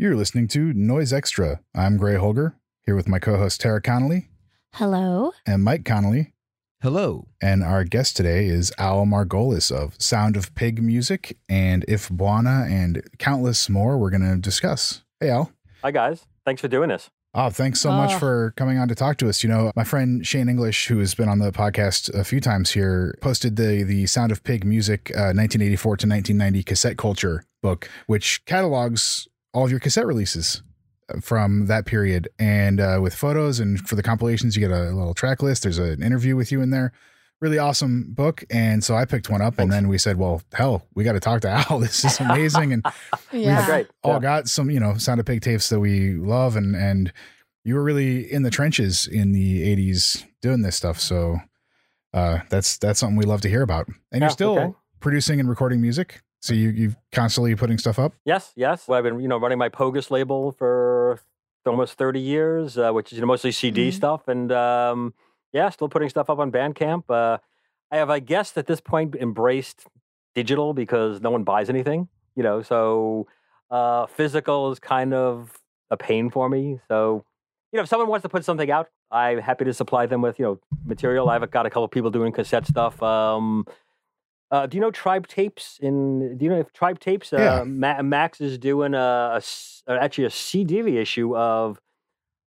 You're listening to Noise Extra. I'm Gray Holger, here with my co host Tara Connolly Hello. and Mike Connolly. Hello. And our guest today is Al Margolis of Sound of Pig Music and If Bwana and countless more we're going to discuss. Hey, Al. Hi guys, thanks for doing this. Oh, thanks so much Oh. for coming on to talk to us. You know, my friend Shane English, who has been on the podcast a few times here, posted the the Sound of Pig Music uh, 1984 to 1990 cassette culture book, which catalogs all of your cassette releases uh, from that period, and uh, with photos and for the compilations, you get a little track list. There's an interview with you in there. Really awesome book, and so I picked one up, and then we said, "Well, hell, we got to talk to Al. This is amazing." and Yeah. Great. all Yeah. got some, you know, Sound of Pig tapes that we love and and you were really in the trenches in the 80s doing this stuff. So uh that's that's something we love to hear about. And Yeah, you're still okay. producing and recording music. So you you constantly putting stuff up? Yes, yes. Well, I've been, you know, running my Pogus label for almost 30 years, uh, which is you know, mostly CD Mhm. stuff, and um, yeah, still putting stuff up on Bandcamp. Uh, I have, I guess, at this point, embraced digital because no one buys anything, you know. So uh, physical is kind of a pain for me. So you know, if someone wants to put something out, I'm happy to supply them with you know material. I've got a couple people doing cassette stuff. Um, uh, do you know Tribe Tapes? In do you know if Tribe Tapes? Yeah. Uh, Ma- Max is doing a, a s- uh, actually a CD issue of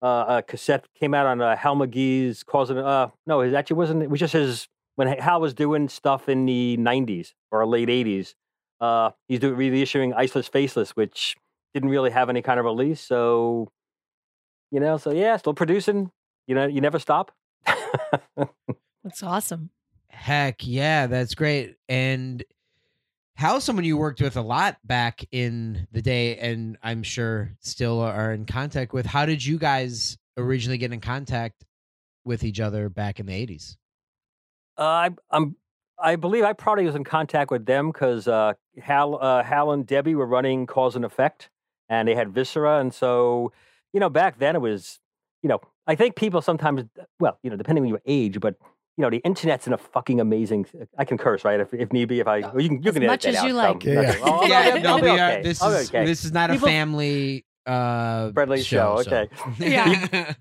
uh, a cassette came out on uh, Hal McGee's causing. Uh, no, it actually wasn't. It was just his when Hal was doing stuff in the '90s or late '80s. Uh, he's doing reissuing Iceless Faceless, which didn't really have any kind of release. So, you know, so yeah, still producing. You know, you never stop. That's awesome. Heck yeah, that's great. And Hal's someone you worked with a lot back in the day, and I'm sure still are in contact with. How did you guys originally get in contact with each other back in the 80s? Uh, I, I'm, I believe I probably was in contact with them because uh, Hal, uh, Hal and Debbie were running Cause and Effect, and they had Viscera, and so you know back then it was, you know, I think people sometimes, well, you know, depending on your age, but you know, the internet's in a fucking amazing. I can curse, right? If, if need be, if I, well, you can, you As can edit much that as out, you so like. Yeah. Yeah, no, are. okay. This is okay. this is not a family uh Friendly show, so- Yeah.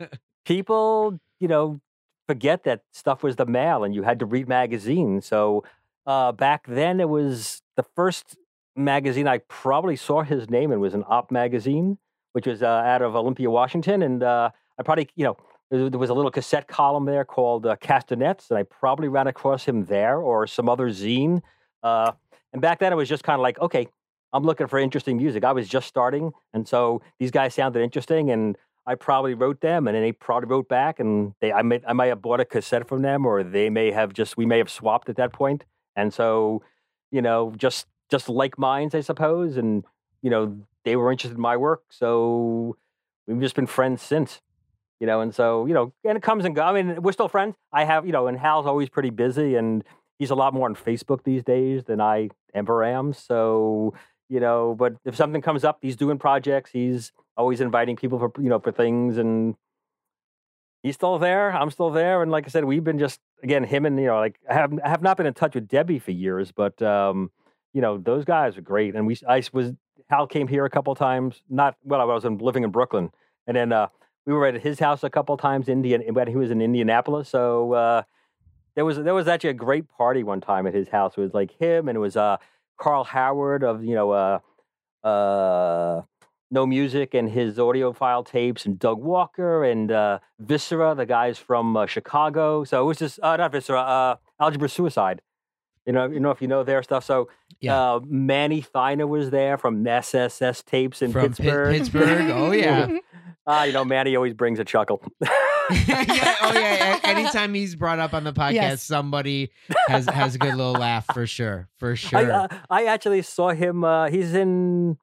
people, you know, forget that stuff was the mail and you had to read magazines. So uh, back then, it was the first magazine I probably saw his name in was an Op magazine, which was uh, out of Olympia, Washington. And uh, I probably, you know, there was a little cassette column there called uh, Castanets, and I probably ran across him there or some other zine. Uh, and back then, it was just kind of like, okay, I'm looking for interesting music. I was just starting, and so these guys sounded interesting, and I probably wrote them, and then they probably wrote back, and they I may I might have bought a cassette from them, or they may have just we may have swapped at that point, and so you know just just like minds, I suppose, and you know they were interested in my work, so we've just been friends since. You know, and so you know, and it comes and goes. I mean, we're still friends. I have, you know, and Hal's always pretty busy, and he's a lot more on Facebook these days than I ever am. So, you know, but if something comes up, he's doing projects. He's always inviting people for you know for things, and he's still there. I'm still there, and like I said, we've been just again him and you know like I have I have not been in touch with Debbie for years, but um, you know those guys are great, and we I was Hal came here a couple times. Not well, I was in, living in Brooklyn, and then uh, we were at his house a couple times. Indian when he was in Indianapolis, so. Uh, there was there was actually a great party one time at his house. It was like him and it was uh Carl Howard of you know uh uh No Music and his Audiofile Tapes and Doug Walker and uh Viscera, the guys from uh, Chicago. So it was just not Viscera, Algebra Suicide. You know, you know if you know their stuff. So Yeah. uh, Manny Theiner was there from SSS tapes in From Pit- Pittsburgh. Pittsburgh. Oh yeah. Ah, you know, Manny always brings a chuckle. yeah, oh yeah. a- Anytime he's brought up on the podcast, Yes. somebody has has a good little laugh for sure, for I, sure. uh, I actually saw him. Uh, he's in.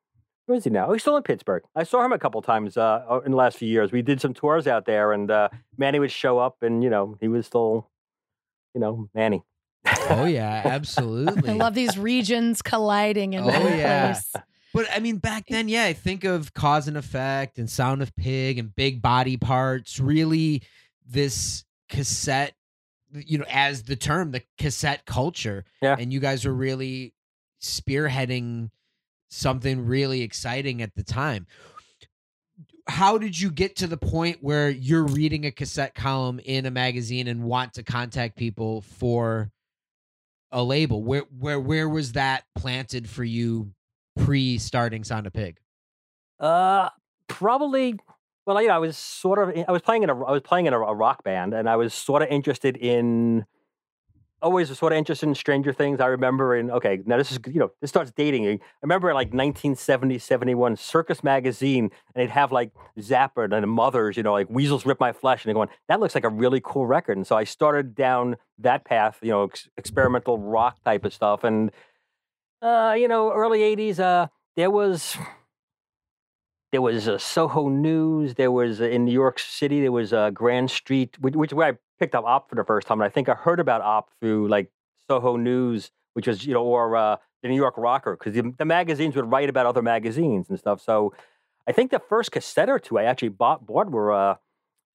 Where is he now? He's still in Pittsburgh. I saw him a couple times uh, in the last few years. We did some tours out there, and uh, Manny would show up, and you know he was still, you know, Manny. Oh yeah, absolutely. I love these regions colliding in Oh, one yeah. place. But I mean, back then, yeah, I think of Cause and Effect and Sound of Pig and Big Body Parts. Really, this cassette, you know, as the term, the cassette culture. Yeah. And you guys were really spearheading something really exciting at the time. how did you get to the point where you're reading a cassette column in a magazine and want to contact people for a label? Where where where was that planted for you pre starting Sound of Pig? Uh, probably. Well, you know, I was sort of. I was playing in a. I was playing in a, a rock band, and I was sort of interested in. Always sort of interested in Stranger Things. I remember in okay, now this is you know this starts dating. I remember in like 1970, 71, Circus magazine, and they'd have like Zappa and the Mothers, you know, like Weasels Rip My Flesh, and they're going, that looks like a really cool record. And so I started down that path, you know, ex- experimental rock type of stuff, and uh, you know, early '80s. Uh, there was there was uh, Soho News. There was uh, in New York City. There was uh, Grand Street, which, which where I picked up Op for the first time. And I think I heard about Op through like Soho News, which was you know, or uh, the New York Rocker, because the, the magazines would write about other magazines and stuff. So I think the first cassette or two I actually bought bought were uh,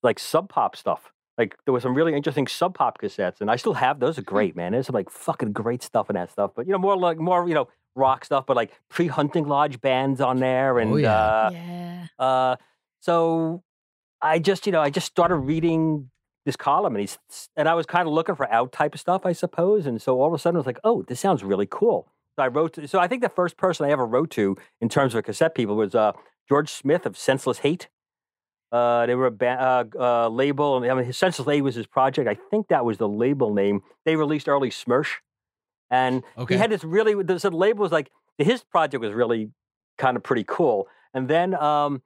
like Sub Pop stuff. Like there was some really interesting Sub Pop cassettes, and I still have those. Are great, man. There's some like fucking great stuff in that stuff. But you know, more like more you know rock stuff, but like pre hunting lodge bands on there, and Oh, yeah. uh, yeah. uh, so I just, you know, I just started reading this column, and he's, and I was kind of looking for out type of stuff, I suppose. And so all of a sudden, I was like, oh, this sounds really cool. So I wrote. To, so I think the first person I ever wrote to in terms of cassette people was uh, George Smith of Senseless Hate. Uh, they were a ba- uh, uh, label, and I mean, Senseless Hate was his project. I think that was the label name. They released early Smersh, and Okay. he had this really. The, so the label was like his project was really kind of pretty cool. And then um,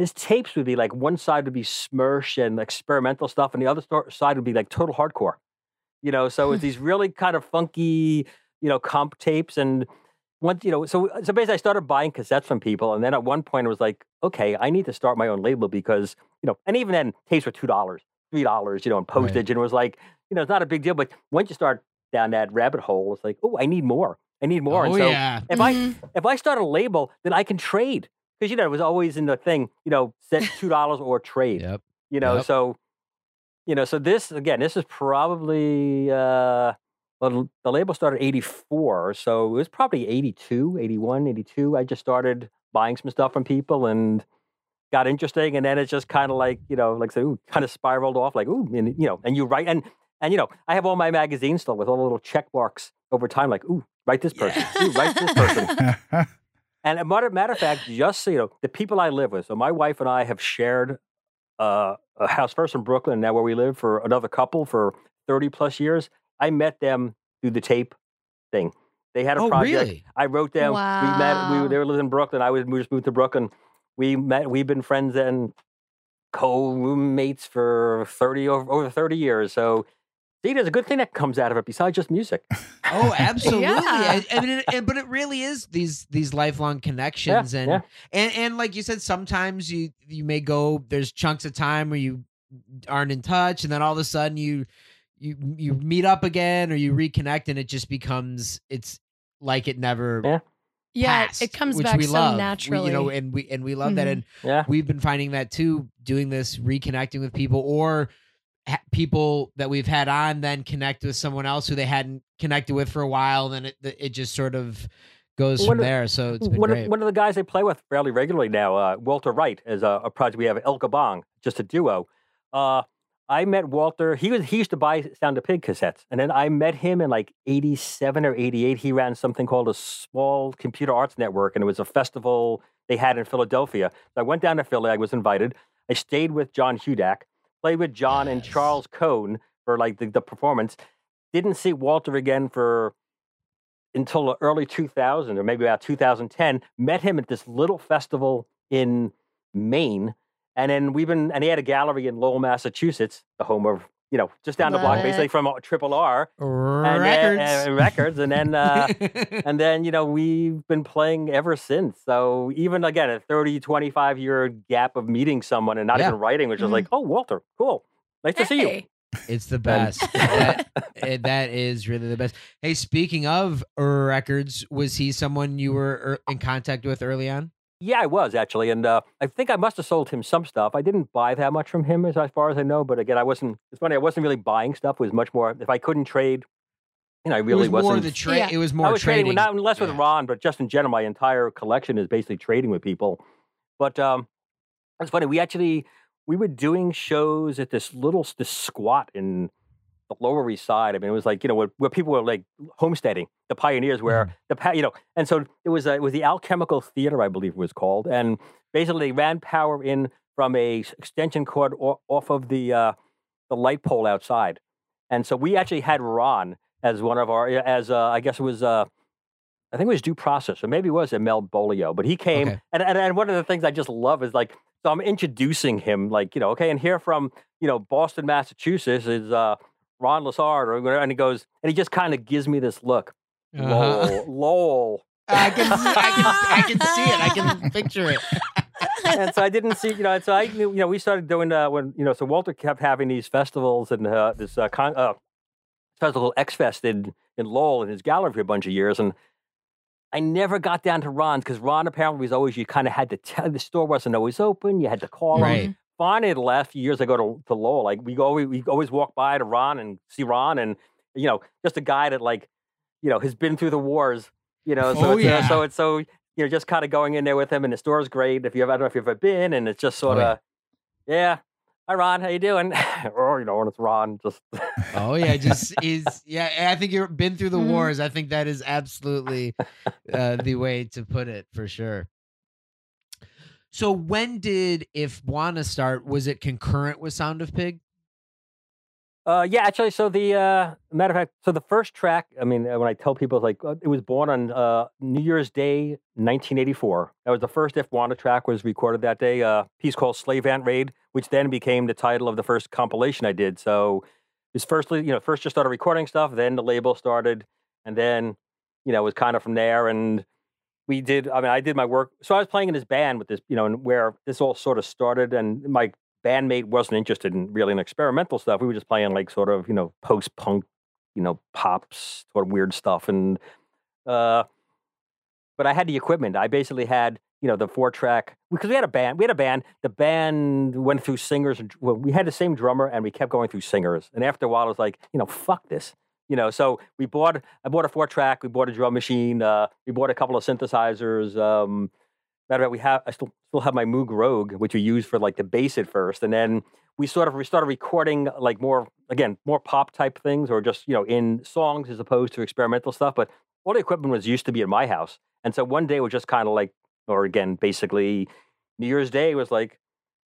his tapes would be like one side would be Smersh and experimental stuff, and the other side would be like total hardcore. You know, so it was these really kind of funky, you know, comp tapes. And once, you know, so so basically, I started buying cassettes from people, and then at one point, it was like, okay, I need to start my own label because you know, and even then, tapes were two dollars, three dollars, you know, and Right. postage, and it was like, you know, it's not a big deal. But once you start down that rabbit hole, it's like, oh, I need more. I need more. Oh and so yeah. if I Mhm. if I start a label, then I can trade because you know it was always in the thing, you know, set two dollars or trade. Yep. You know, Yep. so you know, so this again, this is probably uh well the label started 84, so it was probably 82, 81, 82. I just started buying some stuff from people and got interesting and then it's just kind of like, you know, like so kind of spiraled off like, ooh, and you know, and you write and and you know, I have all my magazines still with all the little check marks over time, like, ooh, write this person, ooh, write this person. And a matter, matter of fact, just so you know, the people I live with. So my wife and I have shared uh, a house first in Brooklyn, now where we live for another couple for thirty plus years. I met them through the tape thing. They had a Oh project. really? I wrote them. Wow. We met. We they were living in Brooklyn. I was we just moved to Brooklyn. We met. We've been friends and co-roommates for thirty over, over thirty years. So. See, there's a good thing that comes out of it besides just music. Oh, absolutely. Yeah. I, I mean, it, it- but it really is these these lifelong connections, and yeah. and and like you said, sometimes you you may go. There's chunks of time where you aren't in touch, and then all of a sudden you you you meet up again or you reconnect, and it just becomes it's like it never Yeah. Yeah, passed, it comes which back we so love. We- naturally. you know, and we and we love that, Mhm. and Yeah. we've been finding that too doing this reconnecting with people or ha- people that we've had on then connect with someone else who they hadn't connected with for a while then it it just sort of goes One from of- there so it's been one great of, one of the guys I play with fairly regularly now, uh, Walter Wright, is a, a project we have, El Gabong, just a duo. Uh, I met Walter. He was he used to buy Sound of Pig cassettes, and then I met him in like '87 or '88. He ran something called a Small Computer Arts Network, and it was a festival they had in Philadelphia. So I went down to Philly. I was invited. I stayed with John Hudak, played with John and Charles Cohen for like the, the performance. Didn't see Walter again for until the early 2000 or maybe about 2010 met him at this little festival in maine and then we've been and he had a gallery in lowell massachusetts the home of you know just down the block Love basically from uh, triple r and records. then, uh, records and then uh and then you know we've been playing ever since. So even again a 30 25 year gap of meeting someone and not Yeah. even writing which was Mhm. like oh walter cool. Nice to see you. It's the best. That, eh, that is really the best. Hey speaking of records was he someone you were er, in contact with early on Yeah, I was actually, and uh, I think I must have sold him some stuff. I didn't buy that much from him, as, as far as I know. But again, I wasn't. It's funny. I wasn't really buying stuff. It was much more. If I couldn't trade, you know, I really it was more wasn't. the trade Yeah. it was I more was trading trading, not less with Yeah. Ron, but just in general, my entire collection is basically trading with people. But um, It's funny. We actually we were doing shows at this little this squat in the Lower East Side. I mean, it was like you know where, where people were like homesteading, the pioneers, where Mhm. the pa- you know, and so it was a, it was the Alchemical Theater, I believe it was called, and basically they ran power in from a extension cord o- off of the uh, the light pole outside, and so we actually had Ron as one of our as uh, I guess it was. Uh, I think it was due process, or maybe it was Emil Beaulieau, but he came, Okay. and, and and one of the things I just love is like, so I'm introducing him, like you know, okay, and here from you know Boston, Massachusetts is uh, Ron Lessard, or whatever, and he goes, and he just kind of gives me this look, Uh-huh. lol, lol, I can, see, I can, I can see it. I can picture it. and so I didn't see, you know, and so I you know, we started doing uh, when you know, so Walter kept having these festivals and uh, this uh, con- uh, festival X Fest in in Lowell in his gallery for a bunch of years, and I never got down to Ron's because Ron apparently was always you kind of had to tell the store wasn't always open, you had to call him. Finally, the last few years I go to, to Lowell, like we go, we, we always walk by to Ron and see Ron, and you know, just a guy that like, you know, has been through the wars, you know, so Oh, it's, uh, yeah. so it's so you know, just kind of going in there with him, and the store's great. If you ever, I don't know if you've ever been, and it's just sort Oh, yeah. of, yeah. Hi Ron, how you doing? or you know, when it's Ron, just Oh yeah, just is yeah. I think you've been through the Mhm. wars. I think that is absolutely uh, the way to put it for sure. So when did If Bwana start? Was it concurrent with Sound of Pig? Uh, yeah, actually, so the uh, matter of fact, so the first track, I mean, uh, when I tell people, like uh, it was born on uh, New Year's Day, 1984. That was the first If Bwana track was recorded that day. A piece called Slave Ant Raid, which then became the title of the first compilation I did. So it was firstly, you know, first just started recording stuff, then the label started, and then, you know, it was kind of from there. And we did, I mean, I did my work. So I was playing in this band with this, you know, and where this all sort of started, and my bandmate wasn't interested in really in experimental stuff. We were just playing like sort of, you know, post punk, you know, pops, sort of weird stuff. And, uh, but I had the equipment. I basically had, you know, the four track because we had a band. We had a band. The band went through singers. And, well, we had the same drummer, and we kept going through singers. And after a while, I was like, you know, fuck this. You know, so we bought. I bought a four track. We bought a drum machine. Uh, we bought a couple of synthesizers. Um, matter of fact, we have. I still still have my Moog Rogue, which we used for like the bass at first, and then we sort of we started recording like more again more pop type things, or just you know in songs as opposed to experimental stuff. But all the equipment was used to be in my house, and so one day was just kind of like, or again, basically, New Year's Day was like,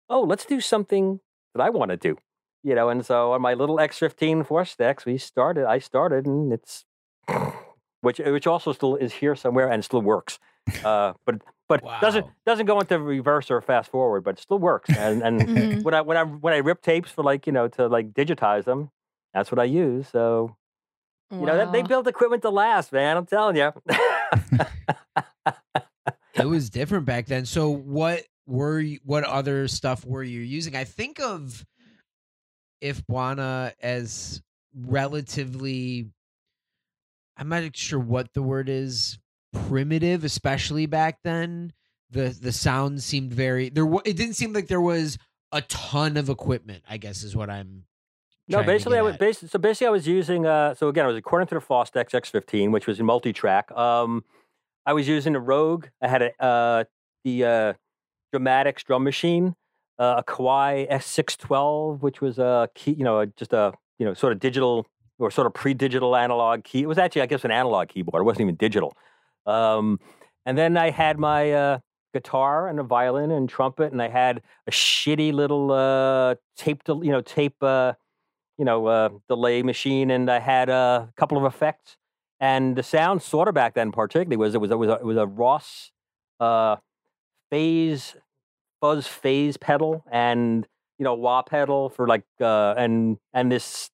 oh, let's do something that I want to do, you know. And so on my little X15 Fostex, we started. I started, and it's which which also still is here somewhere and still works, uh, but but doesn't doesn't go into reverse or fast forward, but still works. And and Mhm. when I when I when I rip tapes for like you know to like digitize them, that's what I use. So you know, they Wow. build equipment to last, man. I'm telling you. It was different back then. So what were you, what other stuff were you using? I think of If Bwana as relatively I'm not sure what the word is primitive, especially back then. The the sound seemed very there. It didn't seem like there was a ton of equipment. I guess is what I'm. No, basically, I was basically so basically I was using. Uh, so again, I was according to the Fostex X15, which was a multi-track. Um, I was using a Rogue. I had a uh, the uh, Drumatix drum machine, uh, a Kawai S612, which was a key, you know, just a you know sort of digital or sort of pre-digital analog key. It was actually, I guess, an analog keyboard. It wasn't even digital. Um, and then I had my uh, guitar and a violin and trumpet, and I had a shitty little uh, tape, you know, tape. Uh, you know, uh, delay machine, and I had a couple of effects. And the sound, sort of back then, particularly, was it was it was a, it was a Ross uh, phase fuzz phase pedal, and you know, wah pedal for like uh, and and this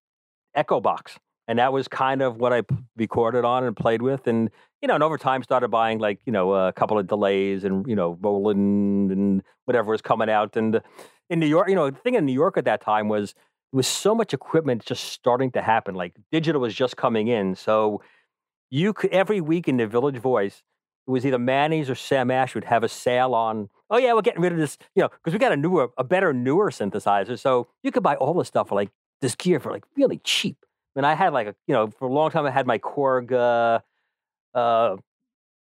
echo box, and that was kind of what I recorded on and played with, and you know, and over time started buying like you know a couple of delays and you know Roland and whatever was coming out, and in New York, you know, the thing in New York at that time was was so much equipment just starting to happen. Like digital was just coming in, so you could every week in the Village Voice, it was either Manny's or Sam Ash would have a sale on. Oh yeah, we're getting rid of this, you know, because we got a newer, a better, newer synthesizer. So you could buy all this stuff for like this gear for like really cheap. And I had like a, you know, for a long time I had my Korg uh, uh,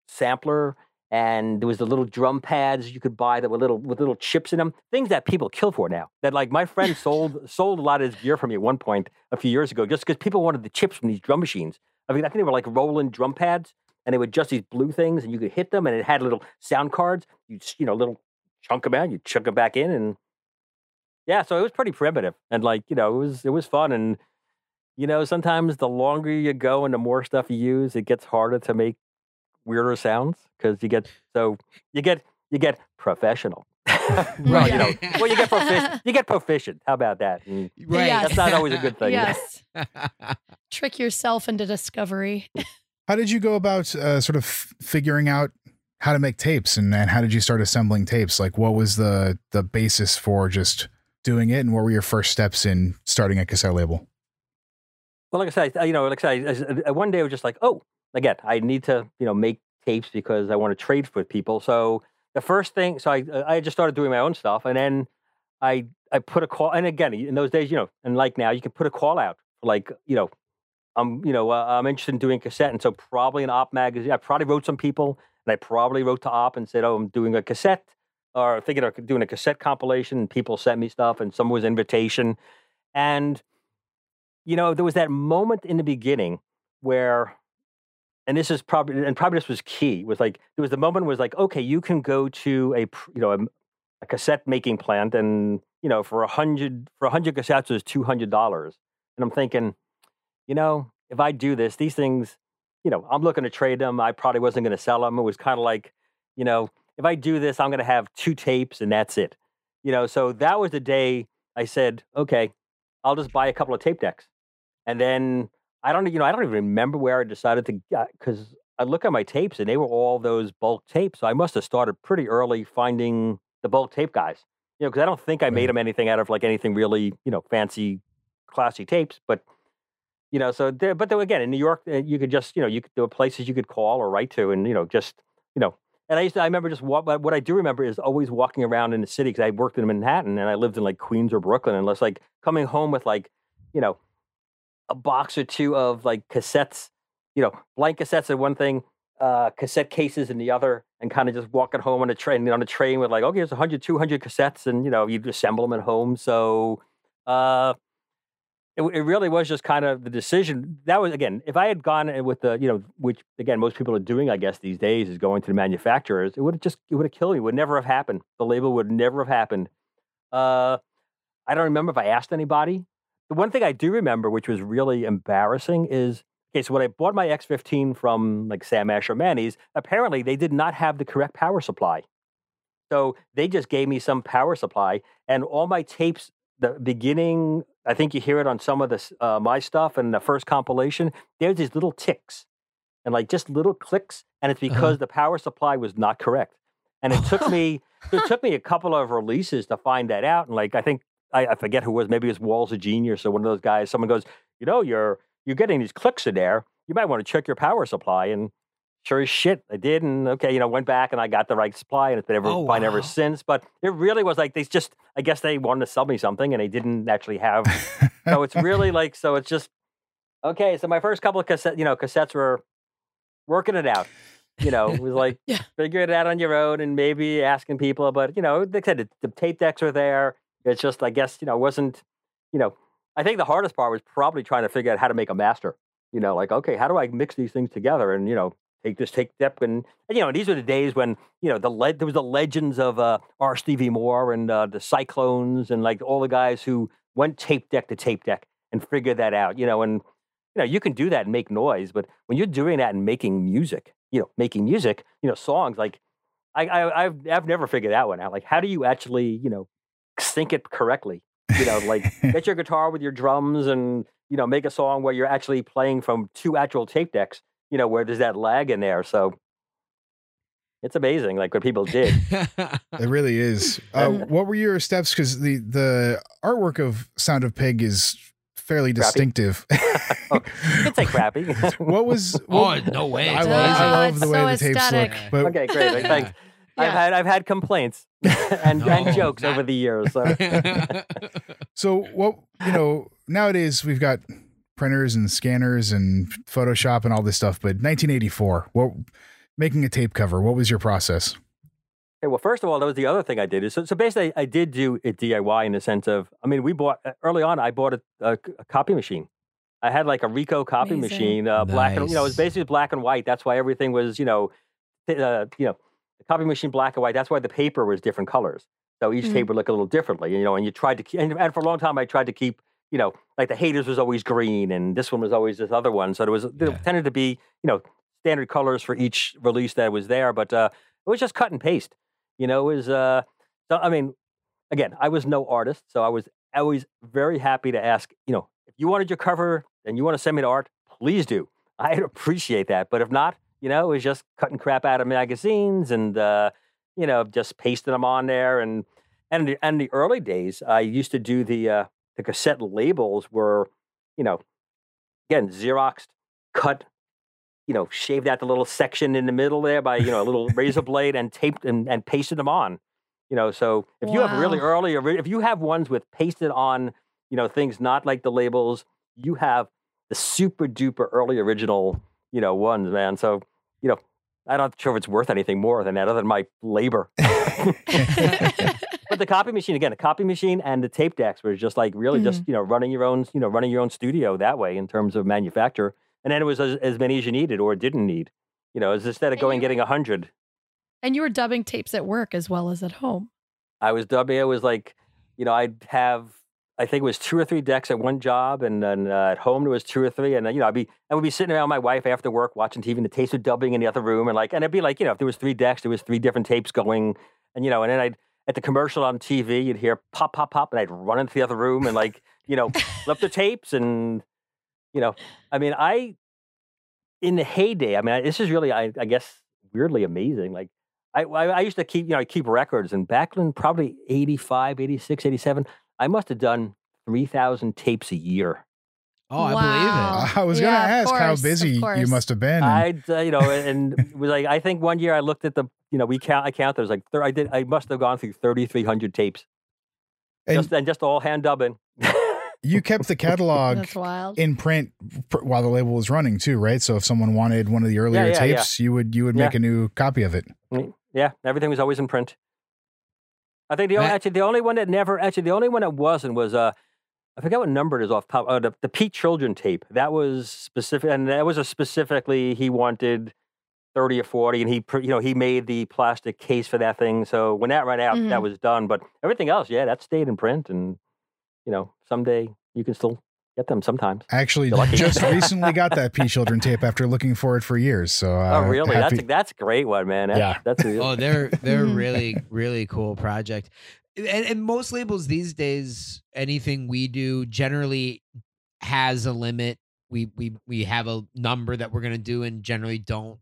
sampler, and there was the little drum pads you could buy that were little with little chips in them. Things that people kill for now. That like my friend sold sold a lot of his gear for me at one point a few years ago, just because people wanted the chips from these drum machines. I mean, I think they were like Roland drum pads, and they were just these blue things, and you could hit them, and it had little sound cards. You you know little chunk them out, you chunk them back in, and yeah, so it was pretty primitive, and like you know it was it was fun, and you know sometimes the longer you go and the more stuff you use, it gets harder to make weirder sounds because you get so you get you get professional. well, you know, well you get proficient. You get proficient. How about that? And Right. Yes. That's not always a good thing. yes. Trick yourself into discovery. How did you go about uh, sort of f- figuring out how to make tapes and, and how did you start assembling tapes? Like what was the the basis for just doing it and what were your first steps in starting a cassette label? Well, like I said, you know, like I said, one day I was just like, oh, again, I need to, you know, make tapes because I want to trade with people. So the first thing, so I, I just started doing my own stuff, and then I, I put a call, and again, in those days, you know, and like now, you can put a call out, like, you know, I'm, you know, uh, I'm interested in doing cassette, and so probably an op magazine. I probably wrote some people, and I probably wrote to op and said, oh, I'm doing a cassette, or thinking of doing a cassette compilation. And people sent me stuff, and some was invitation, and you know, there was that moment in the beginning where, and this is probably, and probably this was key, was like, there was the moment was like, okay, you can go to a, you know, a, a cassette making plant and, you know, for a hundred, for a hundred cassettes was $200. And I'm thinking, you know, if I do this, these things, you know, I'm looking to trade them. I probably wasn't going to sell them. It was kind of like, you know, if I do this, I'm going to have two tapes and that's it. You know, so that was the day I said, okay, I'll just buy a couple of tape decks. And then I don't, you know, I don't even remember where I decided to get because uh, I look at my tapes and they were all those bulk tapes. So I must have started pretty early finding the bulk tape guys. You know, because I don't think I made mm-hmm. them anything out of like anything really, you know, fancy, classy tapes. But you know, so there, but then again, in New York, uh, you could just, you know, you could, there were places you could call or write to, and you know, just, you know, and I used to, I remember just what, what I do remember is always walking around in the city because I worked in Manhattan and I lived in like Queens or Brooklyn, and it's like coming home with like, you know, a box or two of like cassettes, you know, blank cassettes are one thing, uh, cassette cases in the other, and kind of just walking home on a train on a train with like, okay, here's 100, 200 cassettes, and you know, you'd assemble them at home. So, uh, it, it really was just kind of the decision. That was again, if I had gone with the, you know, which again most people are doing, I guess these days, is going to the manufacturers. It would have just, it would have killed me. It would never have happened. The label would never have happened. Uh, I don't remember if I asked anybody. The one thing I do remember, which was really embarrassing, is okay. So when I bought my X15 from like Sam Asher Manny's, apparently they did not have the correct power supply. So they just gave me some power supply, and all my tapes, the beginning, I think you hear it on some of this uh, my stuff and the first compilation. There's these little ticks, and like just little clicks, and it's because the power supply was not correct. And it took me, it took me a couple of releases to find that out. And like I think I, I forget who it was, maybe it was Walls of Genius or one of those guys. Someone goes, you know, you're you're getting these clicks in there. You might want to check your power supply. And sure as shit, I did. And okay, you know, went back and I got the right supply, and it's been ever Oh, fine ever since. But it really was like they just, I guess they wanted to sell me something, and they didn't actually have. so it's really like, so it's just okay. So my first couple of cassette, you know, cassettes were working it out. You know, it was like Yeah. figure it out on your own and maybe asking people. But you know, they said, the, the tape decks are there. It's just, I guess, you know, it wasn't, you know, I think the hardest part was probably trying to figure out how to make a master. You know, like okay, how do I mix these things together and you know take this take depth and, and you know these were the days when you know the le- there was the legends of uh, R. Stevie Moore and uh, the Cyclones and like all the guys who went tape deck to tape deck and figured that out. You know, and you know you can do that and make noise, but when you're doing that and making music, you know, making music, you know, songs like I, I I've I've never figured that one out. Like how do you actually you know sync it correctly? You know, like get your guitar with your drums and you know make a song where you're actually playing from two actual tape decks you know where there's that lag in there so it's amazing like what people did It really is. Uh, what were your steps? Because the the artwork of Sound of Pig is fairly Crappy? distinctive. you can say crappy what was? oh no way! I it's love, I love the way so the tapes aesthetic. look. But okay great right, thanks I've had I've had complaints and, No, and jokes not- over the years. So so what? You know, nowadays we've got printers and scanners and Photoshop and all this stuff. But 1984, what? making a tape cover? What was your process? Okay, well, first of all, that was the other thing I did. Is so, so basically, I did do it DIY in the sense of, I mean, we bought uh, early on. I bought a, a, a copy machine. I had like a Ricoh copy Amazing. machine, uh, black and you know, it was basically black and white. That's why everything was, you know, uh, you know, the copy machine black and white. That's why the paper was different colors. So each Mhm. tape would look a little differently, you know. And you tried to, keep, and, and for a long time, I tried to keep, you know, like the haters was always green, and this one was always this other one. So there was there Yeah. tended to be, you know, standard colors for each release that was there. But uh, it was just cut and paste. You know, it was uh, so I mean, again, I was no artist, so I was always very happy to ask. You know, if you wanted your cover and you want to send me the art, please do. I'd appreciate that. But if not, you know, it was just cutting crap out of magazines and uh, you know, just pasting them on there. And and the, and the early days, I used to do the uh, the cassette labels were, you know, again Xeroxed, cut, you know, shaved out the little section in the middle there by you know a little razor blade and taped and, and pasted them on. You know, so if you have really early, if you have ones with pasted on, you know, things not like the labels, you have the super duper early original, you know, ones, man. So you know, I'm not sure if it's worth anything more than that, other than my labor. but the copy machine again, the copy machine and the tape decks were just like really just you know running your own you know running your own studio that way in terms of manufacture, and then it was as, as many as you needed or didn't need. You know, as instead of And going you- getting a hundred, and you were dubbing tapes at work as well as at home. I was dubbing. I was like, you know, I'd have. I think it was two or three decks at one job, and then uh, at home there was two or three, and uh, you know, I'd be I would be sitting around my wife after work watching TV, and the tapes were dubbing in the other room, and like, and it'd be like, you know, if there was three decks, there was three different tapes going, and you know, and then I'd at the commercial on TV, you'd hear pop, pop, pop, and I'd run into the other room and like, you know, flip the tapes, and you know, I mean, I in the heyday, I mean, I, this is really, I, I guess, weirdly amazing. Like, I, I, I used to keep, you know, I keep records, and back in probably 85, 86, 87, I must have done 3,000 tapes a year. Oh, I Wow. believe it. I was going to ask how course, of busy you must have been. and- I'd, uh, you know, and was like, I think one year I looked at the, you know, we count, I counted, it was like, thir- I did, I must have gone through 3,300 tapes, and just, and just all hand dubbing. you kept the catalog in print pr- while the label was running too, right? So if someone wanted one of the earlier yeah, yeah. tapes, you would you would make a new copy of it. Yeah, everything was always in print. I think the only, actually the only one that never actually the only one that wasn't was uh I forget what number it is off top. Oh, the, the Pete Children tape that was specific, and that was a specifically he wanted thirty or forty, and he you know he made the plastic case for that thing. So when that ran out, that Mhm. was done. But everything else, yeah, that stayed in print, and you know someday you can still get them sometimes. Actually just recently got that P Children tape after looking for it for years. So uh, oh, really? happy- That's a, that's a great one, man. That's, Yeah. that's a, Oh, they're they're really really cool project. And, and most labels these days, anything we do generally has a limit. We we we have a number that we're gonna do, and generally don't.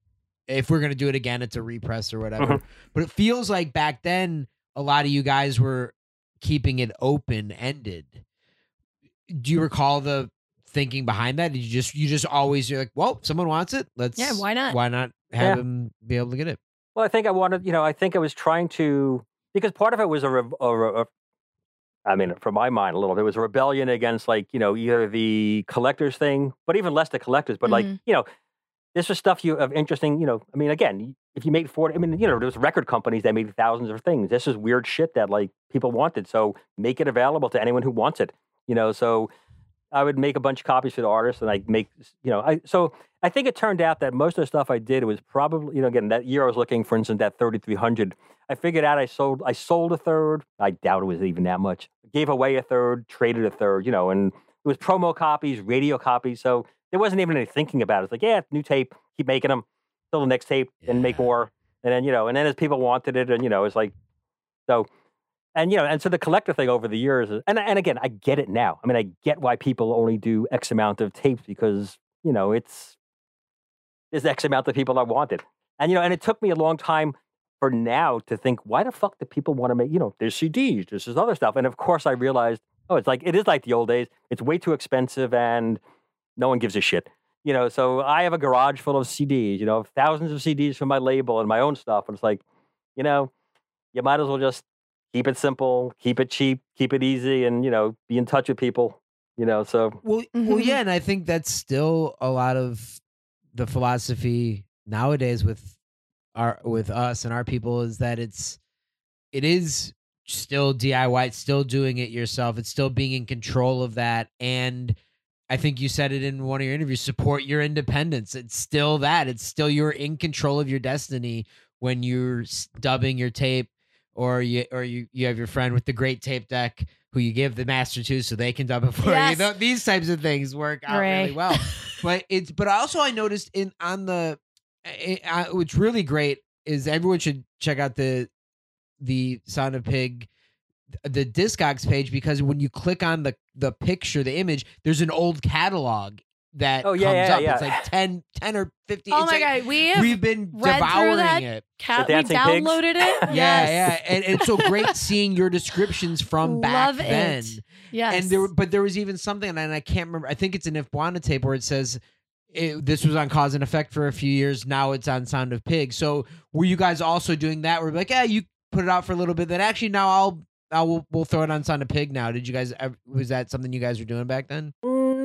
If we're gonna do it again, it's a repress or whatever. Uh-huh. But it feels like back then, a lot of you guys were keeping it open ended. Do you recall the thinking behind that? Did you just you just always you're like, well, someone wants it, let's Yeah, why not? Why not have Yeah. them be able to get it? Well, I think I wanted, you know, I think I was trying to because part of it was a, re- a, re- a I mean, from my mind, a little. There was a rebellion against, like, you know, either the collectors thing, but even less the collectors. But like, Mhm. you know, this was stuff you of interesting. You know, I mean, again, if you made forty, I mean, you know, there was record companies that made thousands of things. This is weird shit that like people wanted. So make it available to anyone who wants it. You know, so I would make a bunch of copies for the artists, and I make, you know, I so I think it turned out that most of the stuff I did was probably, you know, again that year I was looking, for instance, that 3,300. I figured out I sold, I sold a third. I doubt it was even that much. Gave away a third, traded a third, you know, and it was promo copies, radio copies. So there wasn't even any thinking about it. It's like, yeah, new tape, keep making them, till the next tape, and make more, and then you know, and then as people wanted it, and you know, it's like, so and you know, and so the collector thing over the years, uh, and and again, I get it now. I mean, I get why people only do X amount of tapes because you know it's there's X amount of people that want it, and you know, and it took me a long time for now to think, why the fuck do people want to make? You know, there's CDs, there's this other stuff, and of course, I realized, oh, it's like it is like the old days. It's way too expensive, and no one gives a shit. You know, so I have a garage full of CDs. You know, thousands of CDs from my label and my own stuff, and it's like, you know, you might as well just keep it simple, keep it cheap, keep it easy, and you know, be in touch with people. You know, so Well, well, yeah, mm-hmm. and I think that's still a lot of the philosophy nowadays with our with us and our people is that it's it is still DIY, it's still doing it yourself, it's still being in control of that and I think you said it in one of your interviews support your independence. It's still that. It's still you're in control of your destiny when you're dubbing your tape or you or you you have your friend with the great tape deck who you give the master to so they can dub it for you. Yes. Th- These types of things work out really well. but it's but also I noticed in on the it, uh, what's really great is everyone should check out the the Sound of Pig the Discogs page because when you click on the the picture, the image, there's an old catalog that Oh, yeah, comes yeah, up. yeah. It's like 10, 10 or 15. Oh it's my like- god, we have We've been read devouring that it. cat. We Dancing Pigs? downloaded it. Yeah, yes. yeah. And it's so great seeing your descriptions from back Love it. then. Yes. And there, but there was even something, and I can't remember. I think it's an If Bwana tape where it says it, this was on Cause and Effect for a few years. Now it's on Sound of Pig. So were you guys also doing that? Where like, yeah, you put it out for a little bit, then actually now I'll. I will, we'll throw it on Sound of Pig now. Did you guys? Was that something you guys were doing back then?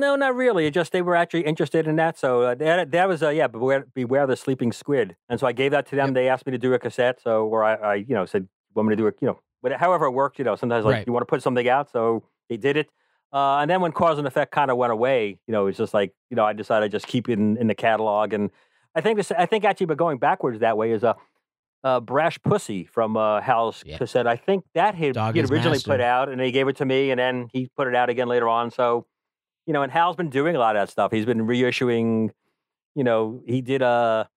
No, not really. It just they were actually interested in that. So uh, that that was uh, yeah, beware, beware the sleeping squid. And so I gave that to them. They asked me to do a cassette. So where I, I you know said want me to do it, you know, but however it worked, you know, sometimes like Right. you want to put something out. So they did it. Uh, and then when cause and effect kind of went away, you know, it's just like you know I decided to just keep it in, in the catalog. And I think this I think actually, but going backwards that way is a. Uh, Brash Pussy from uh, Hal's Yeah. cassette. I think that he, he had originally master. put out, and he gave it to me, and then he put it out again later on. So you know, and Hal's been doing a lot of that stuff. He's been reissuing, you know, he did a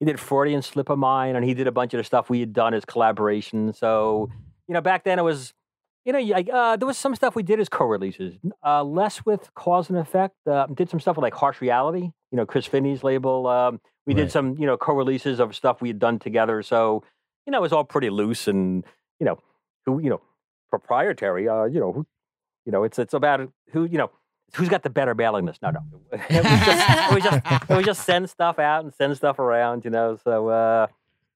he did Freudian slip of mine, and he did a bunch of the stuff we had done as collaboration. So, you know, back then it was, you know, like, uh, there was some stuff we did as co-releases, uh, less with cause and effect. Uh, did some stuff with like Harsh Reality, you know, Chris Phinney's label. Um, we Right. did some, you know, co-releases of stuff we had done together. So, you know, it was all pretty loose and, you know, who, you know, proprietary. Uh, you know, who, you know, it's it's about who, you know, who's got the better mailing list. No, no, it was just, it was just, it was just send stuff out and send stuff around. You know, so uh,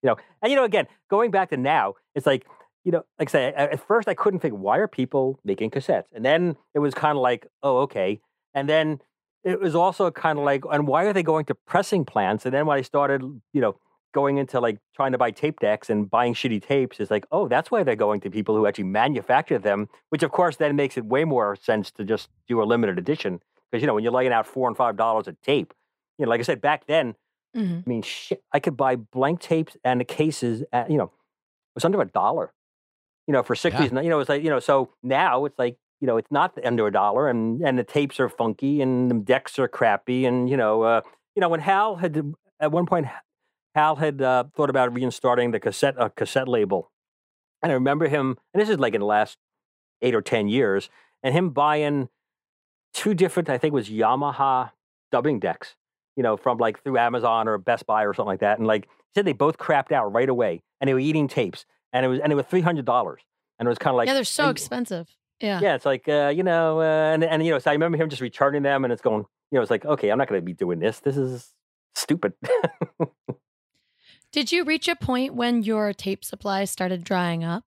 you know, and you know, again, going back to now, it's like. You know, like I say, at at first I couldn't think why are people making cassettes, and then it was kind of like, oh, okay, and then it was also kind of like, and why are they going to pressing plants? And then when I started, you know, going into like trying to buy tape decks and buying shitty tapes, is like, oh, that's why they're going to people who actually manufacture them, which of course then makes it way more sense to just do a limited edition. Because, you know, when you're laying out four and five dollars a tape, you know, like I said, back then, Mhm. I mean, shit, I could buy blank tapes and the cases at, you know, it was under a dollar, you know, for 60s. You know, it's like, you know, so now it's like, you know, it's not under a dollar and, and the tapes are funky and the decks are crappy. And, you know, uh, you know, when Hal had, at one point, Hal had uh, thought about reinstarting the cassette, uh, cassette label. And I remember him, and this is like in the last eight or 10 years, and him buying two different, I think it was Yamaha dubbing decks, you know, from like through Amazon or Best Buy or something like that. And like he said, they both crapped out right away and they were eating tapes and it was, and it was $300. And it was kind of like, yeah, they're so and- expensive. Yeah. yeah, it's like, uh, you know, uh, and, and, you know, so I remember him just returning them and it's going, you know, it's like, okay, I'm not going to be doing this. This is stupid. Did you reach a point when your tape supply started drying up?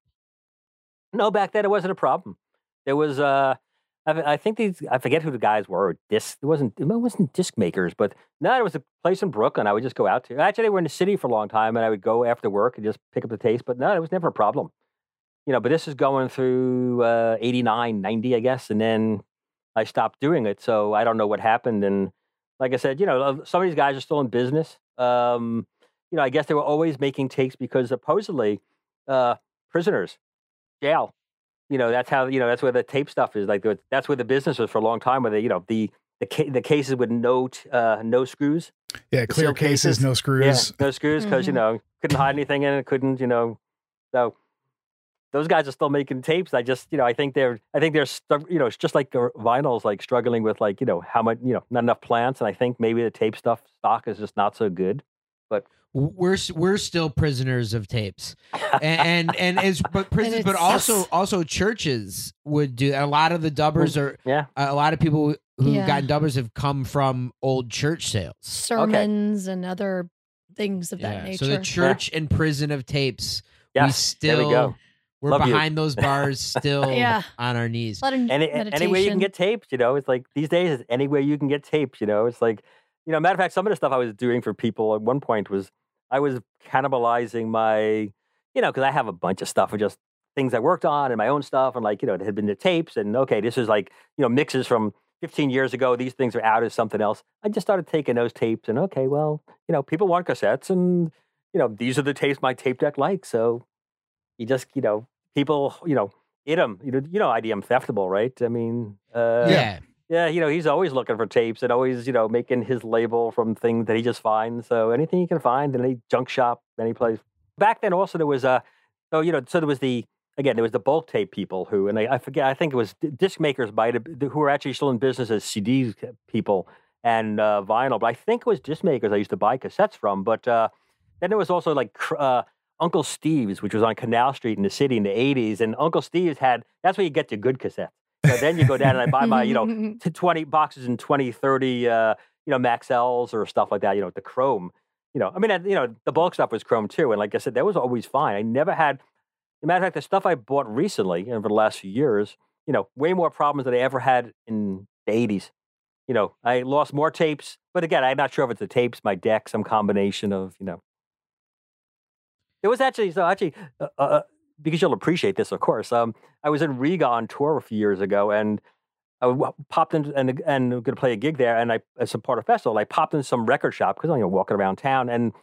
No, back then it wasn't a problem. There was, uh, I, I think these, I forget who the guys were. Disc, it wasn't, it wasn't disc makers, but no, it was a place in Brooklyn. I would just go out to. Actually, they were in the city for a long time, and I would go after work and just pick up the tapes. But no, it was never a problem. You know, but this is going through uh, 89, 90, I guess, and then I stopped doing it. So I don't know what happened. And like I said, you know, uh, some of these guys are still in business. Um, you know, I guess they were always making tapes because supposedly uh, prisoners, jail, you know, that's how you know that's where the tape stuff is. Like that's where the business was for a long time. Where they, you know, the the ca- the cases with no t- uh, no screws, Yeah, clear cases, cases. no screws. yeah, no screws because you Mhm. know couldn't hide anything in it, couldn't you know, so. Those guys are still making tapes. I just, you know, I think they're, I think they're, stu- you know, it's just like uh, vinyls, like struggling with like, you know, how much, you know, not enough plants. And I think maybe the tape stuff stock is just not so good. We're we're still prisoners of tapes and and, and it's but prisons but also also churches would do a lot of the dubbers are Yeah. a lot of people who Yeah. got dubbers have come from old church sales Sermons and other things of that nature. so the church and prison of tapes we still there we go. we're Love you. behind those bars still Yeah. on our knees A lot Any, meditation. anywhere you can get tapes, you know, it's like these days, it's anywhere you can get tapes, you know, it's like, you know, matter of fact, some of the stuff I was doing for people at one point was I was cannibalizing my, you know, because I have a bunch of stuff of just things I worked on and my own stuff, and like you know, it had been the tapes, and okay, this is like you know mixes from 15 years ago. These things are out as something else. I just started taking those tapes, and okay, well, you know, people want cassettes, and you know, these are the tapes my tape deck likes. So you just you know, people you know, hit them. You know, you know, IDM Theftable, right? I mean, uh, yeah. Yeah, you know, he's always looking for tapes and always, you know, making his label from things that he just finds. So anything he can find in any junk shop, any place. Back then, also there was a, so you know, so there was the again there was the bulk tape people who, and I, I forget, I think it was disc makers by who were actually still in business as CD people and uh, vinyl. But I think it was disc makers I used to buy cassettes from. But uh, then there was also like uh, Uncle Steve's, which was on Canal Street in the city in the '80s, and Uncle Steve's had that's where you get your good cassettes. So then you go down and I buy my, you know, to 20 boxes and 20, 30, uh, you know, Maxells or stuff like that, you know, the chrome. You know, I mean, you know, the bulk stuff was chrome too. And like I said, that was always fine. I never had, as a matter of fact, the stuff I bought recently over the last few years, you know, way more problems than I ever had in the 80s. You know, I lost more tapes, but again, I'm not sure if it's the tapes, my deck, some combination of, you know. It was actually, so actually, uh, uh, because you'll appreciate this, of course. Um, I was in Riga on tour a few years ago, and I popped in and and going to play a gig there. And I, as a part of festival, I popped in some record shop because I'm you know, walking around town, and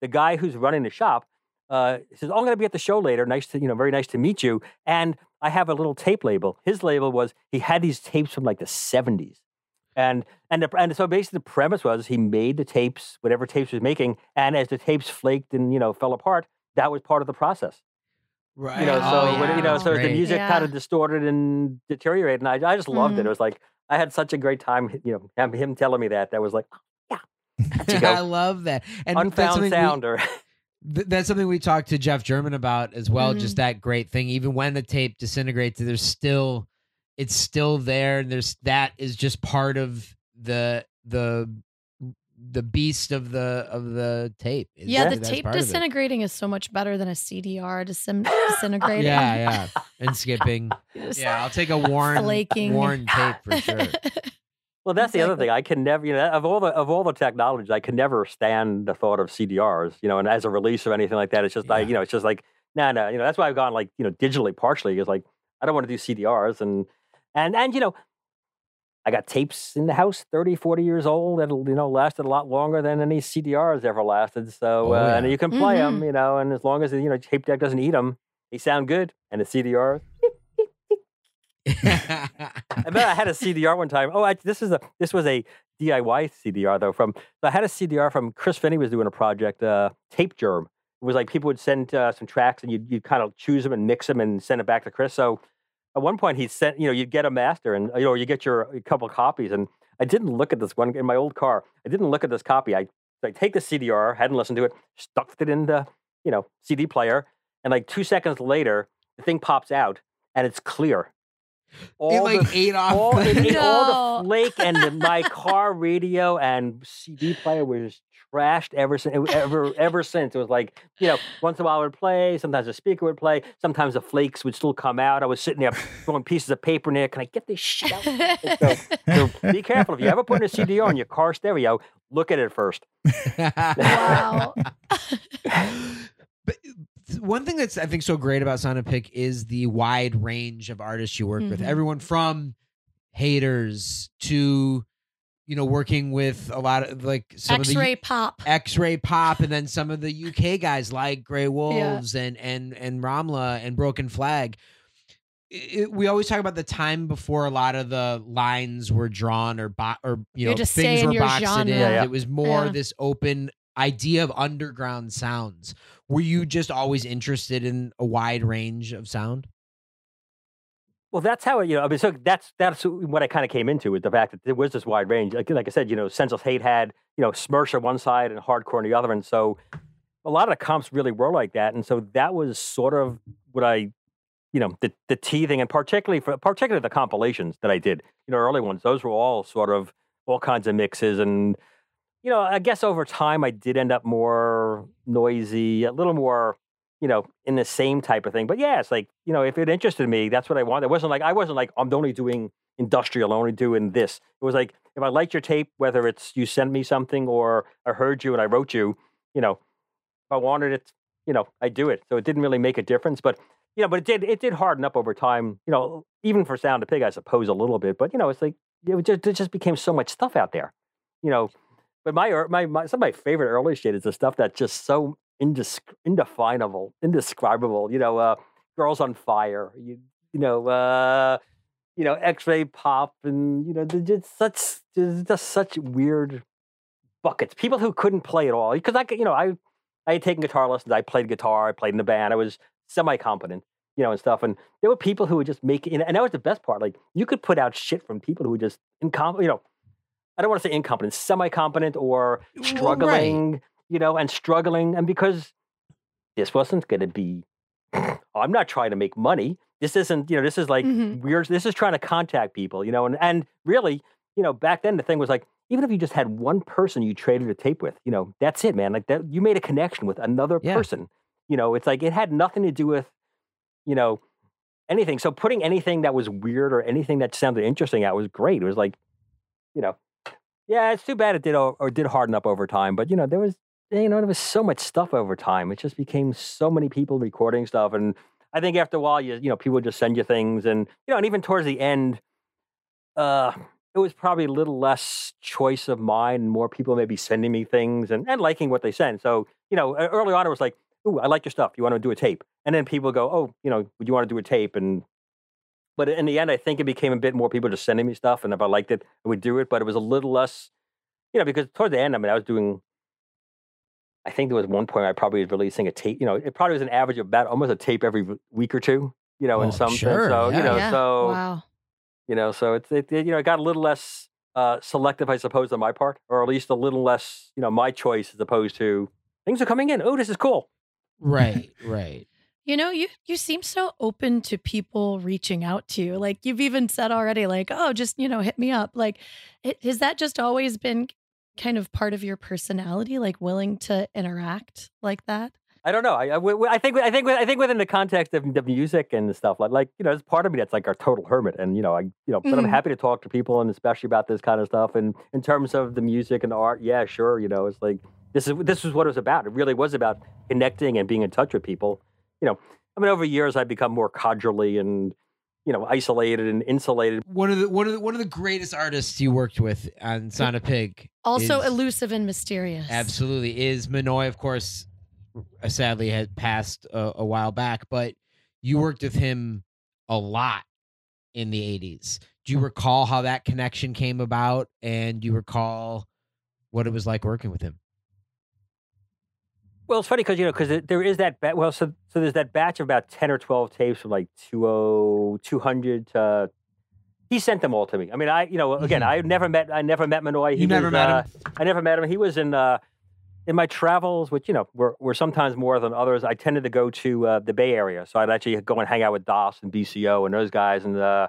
the guy who's running the shop uh, says, "Oh, I'm going to be at the show later. Nice to you know, very nice to meet you." And I have a little tape label. His label was he had these tapes from like the 70s. And and the, and so basically the premise was he made the tapes, whatever tapes was making, and as the tapes flaked and you know fell apart, that was part of the process. Right. You know, so oh, when, you know, so the music Yeah. kind of distorted and deteriorated, and I, I just loved it. Mhm. It was like I had such a great time. You know, him- him telling me that that was like, oh, yeah. I love that. And that's unfound something we- sound. Or Th- that's something we talked to Jeph Jerman about as well. Mhm. Just that great thing. Even when the tape disintegrates, there's still it's still there. And there's that is just part of the the the beast of the of the tape. It's- Yeah, the tape part of it. disintegrating is so much better than a CDR disin- disintegrating. Yeah, yeah, and skipping. Yeah, I'll take a worn flaking. worn tape for sure. well, that's the other thing. I can never, you know, of all the of all the technologies, I can never stand the thought of CDRs. You know, and as a release or anything like that, it's just like Yeah. you know, it's just like no, no. You know, that's why I've gone like you know digitally partially. Is like I don't want to do CDRs and and and you know. I got tapes in the house, 30, 40 years old, that'll, you know, lasted a lot longer than any CDRs ever lasted. So, Oh, uh, and you can play them, Mhm. you know, and as long as, you know, tape deck doesn't eat them, they sound good. And the CDR, I bet I had a CDR one time. Oh, I, this is a this was a DIY CDR though. From I had a CDR from Chris Phinney was doing a project, uh, Tape Germ. It was like people would send uh, some tracks and you'd you'd kind of choose them and mix them and send it back to Chris. So at one point he sent you know you'd get a master and you know you get your a couple copies and I didn't look at this one in my old car. I didn't look at this copy. I I take the CDR, hadn't listened to it, stuck it in the you know CD player, and like two seconds later the thing pops out and it's clear. It like the- ate off. all, the- it ate all the flake and the, my car radio and CD player was trashed ever since. Ever ever since it was like you know once in a while it would play. Sometimes the speaker would play. Sometimes the flakes would still come out. I was sitting there throwing pieces of paper in there. Can I get this shit out? So be careful if you ever put in a CD on your car stereo. Look at it first. wow. but th- one thing that's I think so great about Sound of Pig is the wide range of artists you work with. Mhm. Everyone from haters to you know working with a lot of like some of the X-ray pop. X-ray pop, and then some of the UK guys like Grey Wolves and and and Ramleh and Broken Flag. It- we always talk about the time before a lot of the lines were drawn or bo- or you know just things were boxed genre. in. Yeah, yeah. It was more Yeah. this open idea of underground sounds. Were you just always interested in a wide range of sound? Well, that's how you know. I mean, so that's that's what I kind of came into with the fact that there was this wide range. Like, like I said, you know, Senseless Hate had you know Smersh on one side and Hardcore on the other, and so a lot of the comps really were like that. And so that was sort of what I, you know, the the teething, and particularly for particularly the compilations that I did, you know, early ones. Those were all sort of all kinds of mixes, and you know, I guess over time I did end up more noisy, a little more you know, in the same type of thing. But yeah, it's like, you know, if it interested me, that's what I wanted. It wasn't like, I wasn't like, I'm only doing industrial, I'm only doing this. It was like, if I liked your tape, whether it's you sent me something or I heard you and I wrote you, you know, if I wanted it, you know, I do it. So it didn't really make a difference, but you know, but it did it did harden up over time. You know, even for Sound of Pig, I suppose a little bit. But you know, it's like it just, it just became so much stuff out there. You know, but my my, my some of my favorite early shit is the stuff that's just so indefinable, indescribable. You know, uh, Girls on Fire. You you know, uh, you know, X-ray pop, and you know, just such just such weird buckets. People who couldn't play at all because I you know I I had taken guitar lessons. I played guitar. I played in the band. I was semi competent, you know, and stuff. And there were people who would just make, and that was the best part. Like you could put out shit from people who were just incompetent, you know. I don't want to say incompetent, semi competent or struggling, right. you know, and struggling. And because this wasn't going to be, I'm not trying to make money. This isn't, you know, this is like mm-hmm. weird. This is trying to contact people, you know, and, and really, you know, back then the thing was like, even if you just had one person you traded a tape with, you know, that's it, man. Like that, you made a connection with another yeah. person. You know, it's like it had nothing to do with, you know, anything. So putting anything that was weird or anything that sounded interesting out was great. It was like, you know, yeah, it's too bad it did or did harden up over time. But you know, there was you know there was so much stuff over time. It just became so many people recording stuff, and I think after a while, you you know, people just send you things, and you know, and even towards the end, uh, it was probably a little less choice of mine, and more people maybe sending me things and and liking what they sent. So you know, early on, it was like ooh, I like your stuff. You want to do a tape? And then people go, oh, you know, would you want to do a tape? And but in the end, I think it became a bit more people just sending me stuff, and if I liked it, I would do it. But it was a little less, you know, because towards the end, I mean, I was doing. I think there was one point I probably was releasing a tape. You know, it probably was an average of about almost a tape every week or two. You know, oh, in some sure, sense. So yeah. you know, yeah. so wow. you know, so it's it, it, you know it got a little less uh, selective, I suppose, on my part, or at least a little less, you know, my choice as opposed to things are coming in. Oh, this is cool. Right, right. You know, you you seem so open to people reaching out to you. Like you've even said already, like, oh, just you know, hit me up. Like, it, has that just always been kind of part of your personality, like willing to interact like that? I don't know. I, I, I think I think I think within the context of the music and the stuff, like like you know, there's part of me that's like a total hermit, and you know, I you know, but mm-hmm. I'm happy to talk to people, and especially about this kind of stuff. And in terms of the music and the art, yeah, sure, you know, it's like this is this is what it was about. It really was about connecting and being in touch with people. You know, I mean, over years I've become more cordially and you know isolated and insulated. One of the one of the, one of the greatest artists you worked with on Sound of Pig, also is, elusive and mysterious. Absolutely, is Minoy. Of course, uh, sadly had passed a, a while back, but you worked with him a lot in the 80s. Do you recall how that connection came about and do you recall what it was like working with him? Well, it's funny because you know because there is that ba- well, so so there's that batch of about ten or twelve tapes from like 20, 200 to. He sent them all to me. I mean, I you know again, mm-hmm. I never met I never met Minoy. He you never was, met uh, him. I never met him. He was in uh, in my travels, which you know were were sometimes more than others. I tended to go to uh, the Bay Area, so I'd actually go and hang out with Das and BCO and those guys and uh,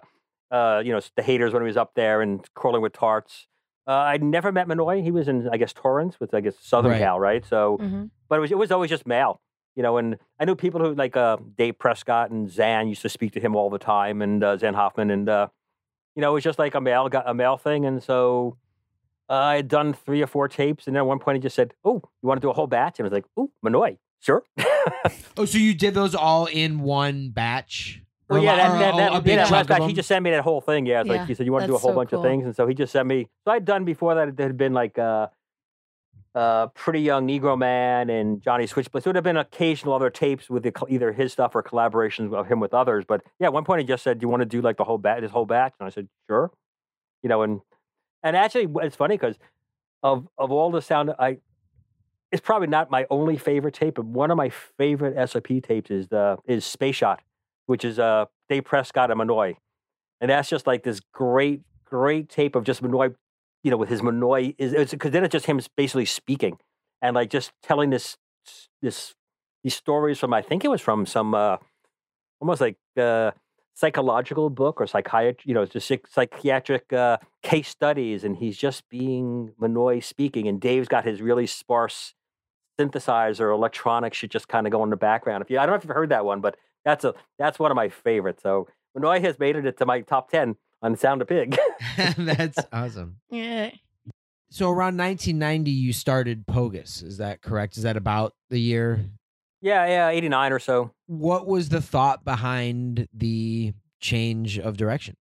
uh, you know the haters when he was up there and crawling with tarts. Uh, I'd never met Minoy. He was in, I guess, Torrance with, I guess, Southern right. Cal, right? So, mm-hmm. But it was, it was always just male, you know. And I knew people who like uh, Dave Prescott and Zan used to speak to him all the time, and uh, Zan Hoffman, and uh, you know, it was just like a male a male thing. And so uh, I had done three or four tapes, and then at one point he just said, "Oh, you want to do a whole batch?" And I was like, "Oh, Minoy, sure." oh, so you did those all in one batch? Well, yeah, that, that, that, yeah, that last guy, he just sent me that whole thing. Yeah, it's yeah, like he said, you want to do a whole so bunch cool. of things, and so he just sent me. So I'd done before that. It had been like uh, uh, pretty young Negro Man and Johnny Switchblade. So it would have been occasional other tapes with the, either his stuff or collaborations of him with others. But yeah, at one point he just said, "Do you want to do like the whole batch, this whole batch?" And I said, "Sure." You know, and and actually, it's funny because of of all the sound, I it's probably not my only favorite tape, but one of my favorite SOP tapes is the is Space Shot which is uh, Dave Prescott and Minoy. And that's just like this great, great tape of just Minoy, you know, with his Minoy is because then it's just him basically speaking and like just telling this this these stories from I think it was from some uh, almost like uh, psychological book or psychiatry, you know, just psychiatric uh, case studies, and he's just being Minoy speaking, and Dave's got his really sparse synthesizer electronics should just kind of go in the background. If you, I don't know if you've heard that one, but that's a that's one of my favorites. So Minoy has made it to my top ten on Sound of Pig. that's awesome. Yeah. So around 1990, you started Pogus. Is that correct? Is that about the year? Yeah, yeah, 89 or so. What was the thought behind the change of direction?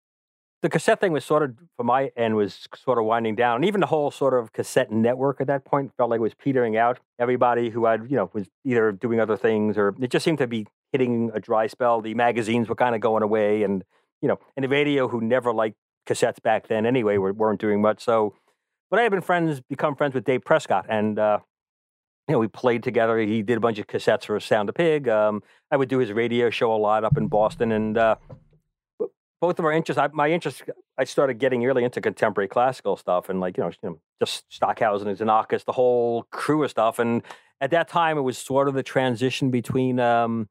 The cassette thing was sort of, for my end, was sort of winding down. And even the whole sort of cassette network at that point felt like it was petering out. Everybody who had, you know, was either doing other things or it just seemed to be hitting a dry spell. The magazines were kind of going away. And, you know, and the radio, who never liked cassettes back then anyway, were, weren't doing much. So, but I had been friends, become friends with Dave Prescott. And, uh, you know, we played together. He did a bunch of cassettes for Sound of Pig. Um, I would do his radio show a lot up in Boston, and uh, both of our interests. I, my interest, I started getting really into contemporary classical stuff, and like you know, you know just Stockhausen and Xenakis, the whole crew of stuff. And at that time, it was sort of the transition between um,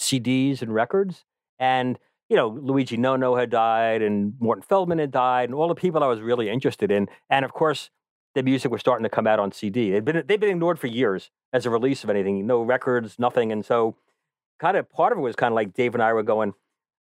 CDs and records, and you know, Luigi Nono had died, and Morton Feldman had died, and all the people I was really interested in, and of course the music was starting to come out on CD. They'd been they've been ignored for years as a release of anything, no records, nothing. And so, kind of part of it was kind of like Dave and I were going.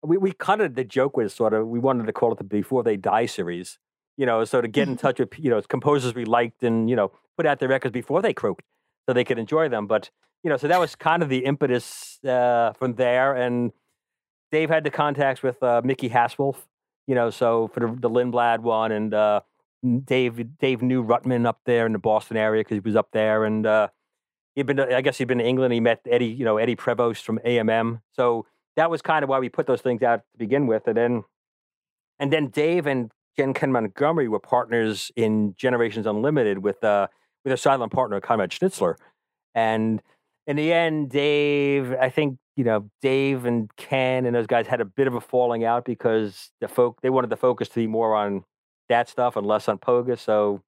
We we kind of the joke was sort of we wanted to call it the Before They Die series, you know. So to get in touch with you know composers we liked and you know put out their records before they croaked, so they could enjoy them. But you know, so that was kind of the impetus uh, from there. And Dave had the contacts with uh, Mickey Haswolf, you know, so for the, the Lindblad one and. Uh, Dave Dave knew Rutman up there in the Boston area because he was up there, and uh, he'd been. I guess he'd been to England. He met Eddie, you know, Eddie Prevost from AMM. So that was kind of why we put those things out to begin with, and then and then Dave and Ken Montgomery were partners in Generations Unlimited with uh with a silent partner Conrad Schnitzler, and in the end, Dave, I think you know Dave and Ken and those guys had a bit of a falling out because the folk they wanted the focus to be more on that stuff and less on Pogus. So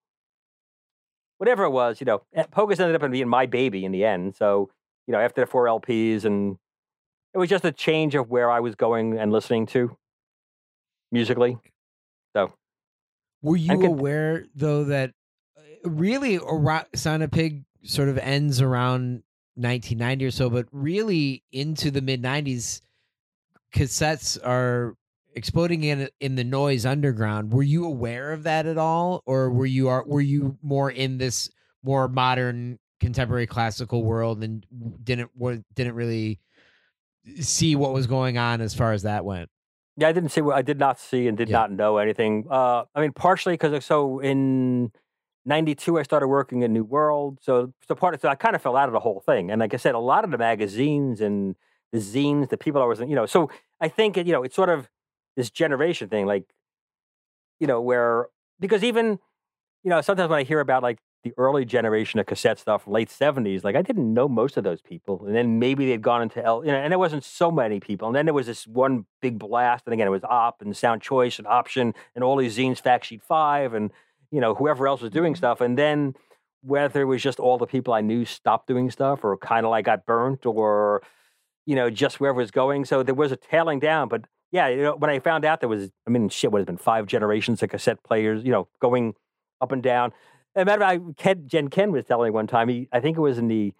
whatever it was, you know, eh, Pogus ended up being my baby in the end. So, you know, after the four LPs and it was just a change of where I was going and listening to musically. So were you could, aware though that uh, really Sound of Pig sort of ends around 1990 or so, but really into the mid 90s, cassettes are exploding in in the noise underground were you aware of that at all or were you are were you more in this more modern contemporary classical world and didn't didn't really see what was going on as far as that went yeah i didn't see i did not see and did yeah. not know anything uh i mean partially because so in 92 i started working in new world. So so part of so i kind of fell out of the whole thing. And like i said a lot of the magazines and the zines the people i was you know so i think you know it's sort of this generation thing, like you know, where because even you know sometimes when I hear about like the early generation of cassette stuff, late seventies, like I didn't know most of those people, and then maybe they'd gone into L, you know, and there wasn't so many people, and then there was this one big blast, and again it was Op and Sound Choice and Option and all these zines, Fact Sheet Five, and you know whoever else was doing mm-hmm. stuff, and then whether it was just all the people I knew stopped doing stuff, or kind of like got burnt, or you know just wherever it was going, so there was a tailing down, but yeah, you know, when I found out there was, I mean, shit, what has been five generations of cassette players, you know, going up and down. And matter of fact, Ken, Jen Ken was telling me one time, he, I think it was in the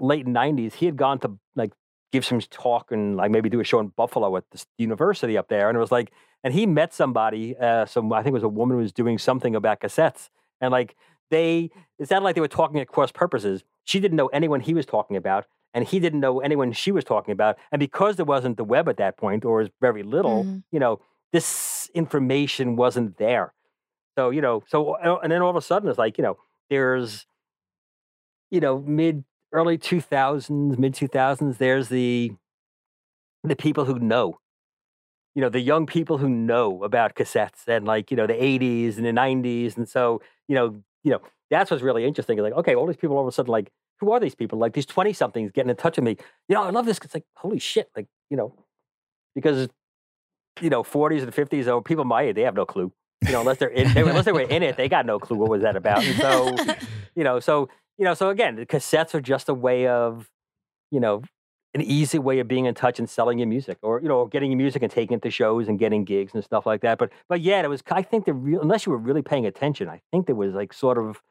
late 90s, he had gone to like give some talk and like maybe do a show in Buffalo at the university up there. And it was like, and he met somebody, uh, some, I think it was a woman who was doing something about cassettes. And like they, it sounded like they were talking at cross purposes. She didn't know anyone he was talking about and he didn't know anyone she was talking about. And because there wasn't the web at that point, or was very little, mm-hmm. you know, this information wasn't there. So you know, so uh, and then all of a sudden it's like you know, there's, you know, mid early two thousands, mid two thousands. There's the the people who know you know the young people who know about cassettes and like you know the 80s and the 90s and so you know you know that's what's really interesting like okay all these people all of a sudden like who are these people? Like these 20 somethings getting in touch with me. You know, I love this. It's like, holy shit. Like, you know, because, you know, 40s and 50s, or people my age, they have no clue. You know, unless they're in, they, unless they were in it, they got no clue what was that about. And so, you know, so, you know, so again, the cassettes are just a way of, you know, an easy way of being in touch and selling your music or, you know, getting your music and taking it to shows and getting gigs and stuff like that. But, but yeah, it was, I think the real, unless you were really paying attention, I think there was like sort of,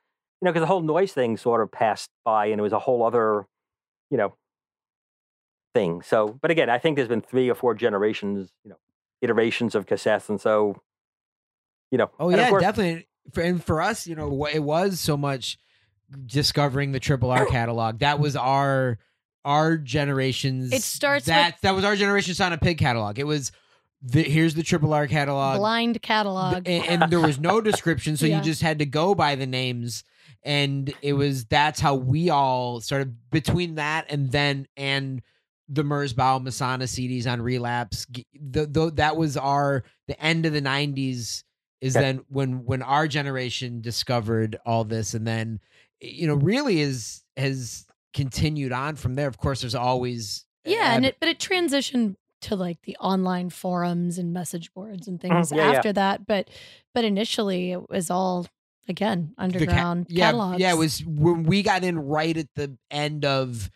you know, because the whole noise thing sort of passed by and it was a whole other, you know, thing. So, but again, I think there's been three or four generations, you know, iterations of cassettes. And so, you know, oh, yeah, course, definitely. for, and for us, you know, it was so much discovering the Triple R catalog. That was our our generation's. It starts that that was our generation Sound of Pig catalog. It was the, here's the Triple R catalog, blind catalog, and, and there was no description, so Yeah. you just had to go by the names. And it was that's how we all started between that and then and the Merzbow Masonna CDs on relapse. g- The, the, that was our the end of the '90s is Yeah. then when when our generation discovered all this, and then you know really is has continued on from there. Of course, there's always yeah, and it but it transitioned to like the online forums and message boards and things Mhm, yeah, yeah. after that. But but initially it was all again the ca- underground yeah, catalogs. Yeah, it was when we got in right at the end of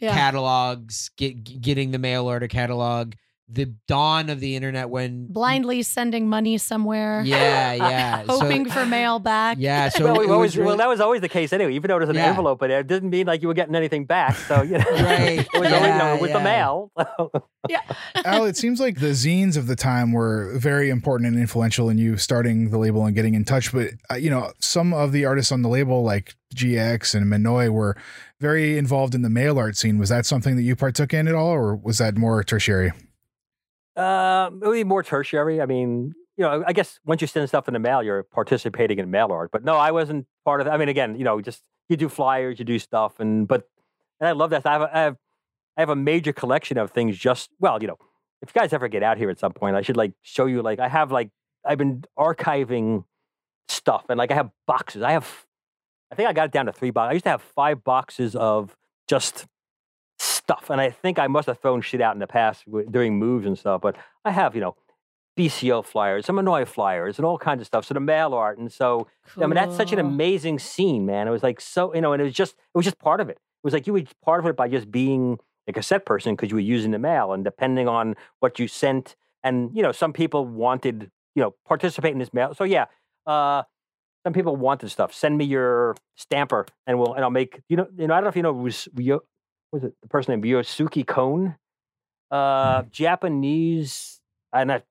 yeah. catalogs, get, getting the mail order catalog, the dawn of the internet when blindly sending money somewhere, Yeah, yeah. so, hoping for mail back. yeah, so well, we was always, well, that was always the case anyway. Even though it was an Yeah. envelope in there, it didn't mean like you were getting anything back. So you know, Right. it was always you know, Yeah, with the mail. yeah. mail. Al, it seems like the zines of the time were very important and influential in you starting the label and getting in touch. But uh, you know, some of the artists on the label, like GX and Minoy, were very involved in the mail art scene. Was that something that you partook in at all, or was that more tertiary? Uh, it would be more tertiary. I mean, you know, I guess once you send stuff in the mail, you're participating in mail art. But no, I wasn't part of. I mean, again, you know, just you do flyers, you do stuff, and but and I love that. I have I have I have a major collection of things. Just well, you know, if you guys ever get out here at some point, I should like show you. Like, I have like I've been archiving stuff, and like I have boxes. I have, I think I got it down to three boxes. I used to have five boxes of just stuff, and I think I must have thrown shit out in the past w- during moves and stuff. But I have, you know, BCO flyers, some Annoy flyers, and all kinds of stuff. So the mail art, and so I mean, that's such an amazing scene, man. It was like so, you know, and it was just, it was just part of it. It was like you were part of it by just being a cassette person because you were using the mail, and depending on what you sent, and you know, some people wanted, you know, participate in this mail. So yeah, uh, some people wanted stuff. Send me your stamper, and we'll, and I'll make, you know, you know, I don't know if you know, was it the person named Ryosuke Cohen, uh, Japanese, and I,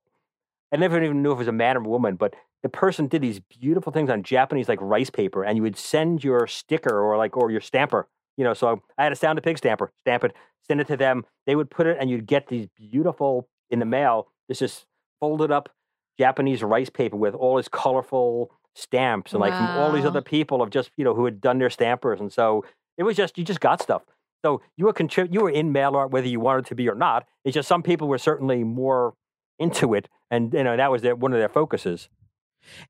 I never even knew if it was a man or a woman, but the person did these beautiful things on Japanese like rice paper, and you would send your sticker or like or your stamper. You know, so I had a sound of pig stamper, stamp it, send it to them. They would put it, and you'd get these beautiful in the mail. This just folded up Japanese rice paper with all these colorful stamps, and like from all these other people of just you know who had done their stampers, and so it was just you just got stuff. So you were contrib- you were in mail art whether you wanted to be or not. It's just some people were certainly more into it, and you know that was their, one of their focuses.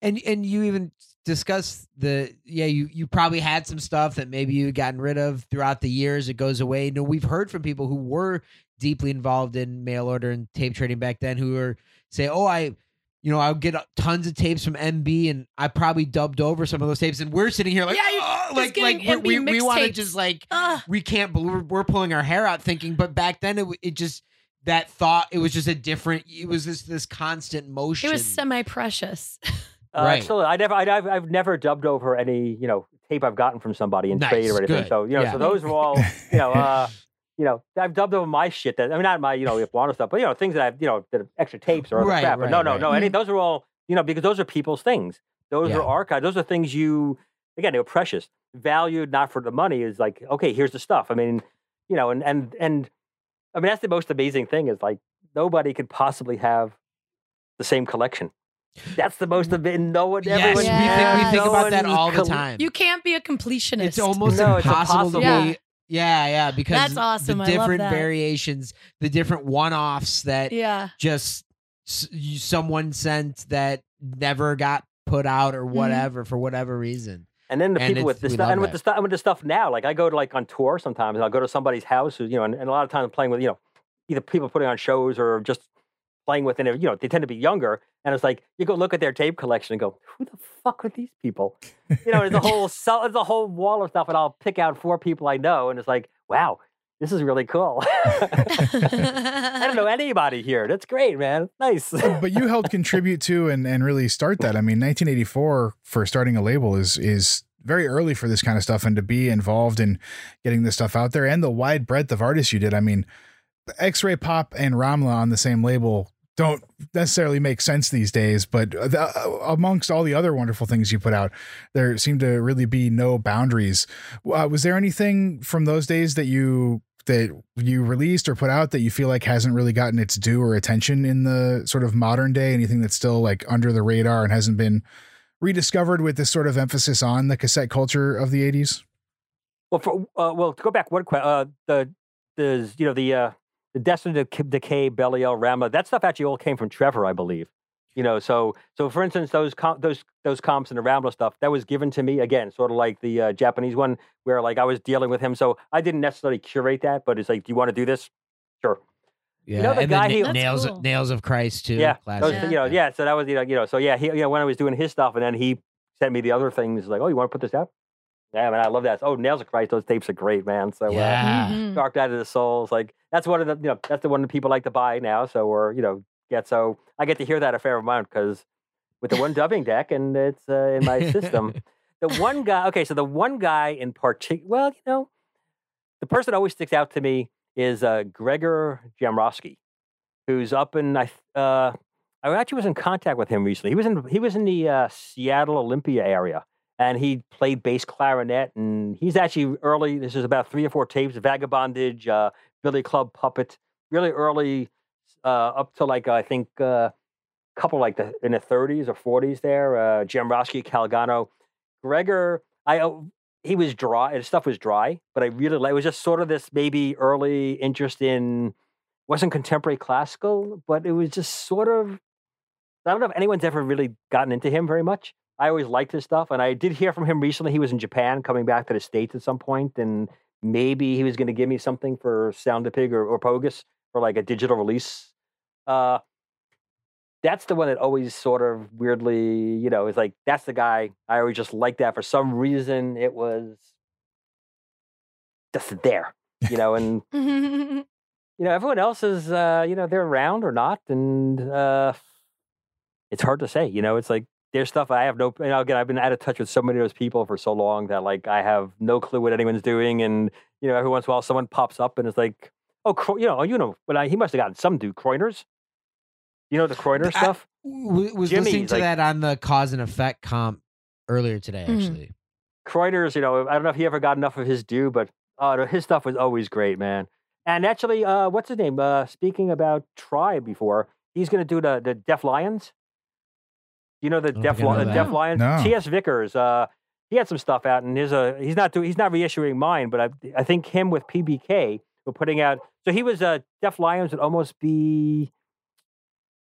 and and you even discuss the yeah you you probably had some stuff that maybe you gotten rid of throughout the years it goes away You no we've heard from people who were deeply involved in mail order and tape trading back then who are say oh i you know i'll get tons of tapes from mb and i probably dubbed over some of those tapes and we're sitting here like Yeah, oh, like like getting we, we, we want to just like Ugh. we can't believe we're, we're pulling our hair out thinking but back then it, it just that thought it was just a different it was this this constant motion it was semi precious. Uh, Right. Still, I never, I, I've, I've never dubbed over any, you know, tape I've gotten from somebody in trade or anything. good, So, you know, yeah. so those were all, you know, uh, you know, I've dubbed over my shit. That I mean, not my, you know, If Bwana stuff, but you know, things that I've, you know, that are extra tapes or other Right, crap. But no, right, no, right. no. Any Mhm. those are all, you know, because those are people's things. Those Yeah. are archived. Those are things you, again, they were precious, valued not for the money. Is like, okay, here's the stuff. I mean, you know, and and and, I mean, that's the most amazing thing is like nobody could possibly have the same collection. That's the most of it. No one, yes everyone, we think we think no about that all the time You can't be a completionist. it's almost No, it's impossible to impossible. be yeah yeah because That's awesome. the I love different that. variations the different one-offs that yeah. just someone sent that never got put out Mm-hmm. or whatever for whatever reason And then the And people with the stuff, and with that. the stuff, with the stuff now, like I go to like on tour sometimes, and I'll go to somebody's house, who, you know, and, and a lot of times I'm playing with, you know, either people putting on shows or just playing with, and you know, they tend to be younger, and it's like you go look at their tape collection and go, who the fuck are these people? You know, there's a whole, there's a whole wall of stuff, and I'll pick out four people I know, and it's like, wow, this is really cool. I don't know anybody here. That's great, man. Nice. but you helped contribute to and, and really start that. I mean, 1984 for starting a label is is very early for this kind of stuff, and to be involved in getting this stuff out there and the wide breadth of artists you did. I mean, X Ray Pop and Ramleh on the same label don't necessarily make sense these days, but the, uh, amongst all the other wonderful things you put out, there seem to really be no boundaries. Uh, was there anything from those days that you that you released or put out that you feel like hasn't really gotten its due or attention in the sort of modern day? Anything that's still like under the radar and hasn't been rediscovered with this sort of emphasis on the cassette culture of the 80s? Well, for, uh, well, to go back one question, uh, the the you know the uh, the Destiny to Decay, Belial, Rama, that stuff actually all came from Trevor, I believe. You know, so so for instance, those com- those those comps and the Rambler stuff that was given to me again, sort of like the uh, Japanese one, where like I was dealing with him, so I didn't necessarily curate that, but it's like, do you want to do this? Sure. Yeah, You know the and guy then he- nails cool. nails of Christ too. Yeah, classic. those, Yeah. you know, yeah. So that was you know, you know, so yeah, he, you know, when I was doing his stuff, and then he sent me the other things, like, oh, you want to put this out? Yeah, man, I love that. Oh, Nails of Christ, those tapes are great, man. So uh, Yeah. Mhm. Dark Night of the Souls. Like that's one of the you know that's the one that people like to buy now. So we're you know get so I get to hear that a fair amount because with the one dubbing deck and it's uh, in my system. The one guy. Okay, so the one guy in particular. Well, you know, the person that always sticks out to me is uh, Gregor Jamrowski, who's up in I. Uh, I actually was in contact with him recently. He was in he was in the uh, Seattle Olympia area and he played bass clarinet. And he's actually early. This is about three or four tapes: Vagabondage, uh, Billy Club Puppet. Really early, uh, up to like I think a uh, couple like the in the 30s or 40s. There, uh, Jamrowski, Calgano, Gregor. I uh, he was dry. His stuff was dry, but I really like. It was just sort of this maybe early interest in wasn't contemporary classical, but it was just sort of. I don't know if anyone's ever really gotten into him very much. I always liked his stuff, and I did hear from him recently. He was in Japan, coming back to the states at some point, and maybe he was going to give me something for Sound of Pig or, or Pogus for like a digital release. Uh, that's the one that always sort of weirdly, you know, is like that's the guy I always just liked that for some reason. It was just there, you know, and you know everyone else is, uh, you know, they're around or not, and uh, it's hard to say. You know, it's like there's stuff I have no. You know, again, I've been out of touch with so many of those people for so long that like I have no clue what anyone's doing, and you know, every once in a while someone pops up and it's like, oh, Cro- you know, you know, but I, he must have gotten some dude Croiners. You know the Croiner I- stuff. W- was Jimmy's, listening to like- that on the cause and effect comp earlier today. Mhm. Actually, Croiners, you know, I don't know if he ever got enough of his due, but uh, no, his stuff was always great, man. And actually, uh, what's his name? Uh, speaking about Tribe before, he's going to do the the Deaf Lions. You know the don't Deaf think I Li- that. Deaf Lions. No. T.S. Vickers. Uh, he had some stuff out, and his uh, he's not doing he's not reissuing mine, but I I think him with PBK were putting out. So he was uh, Deaf Lions would almost be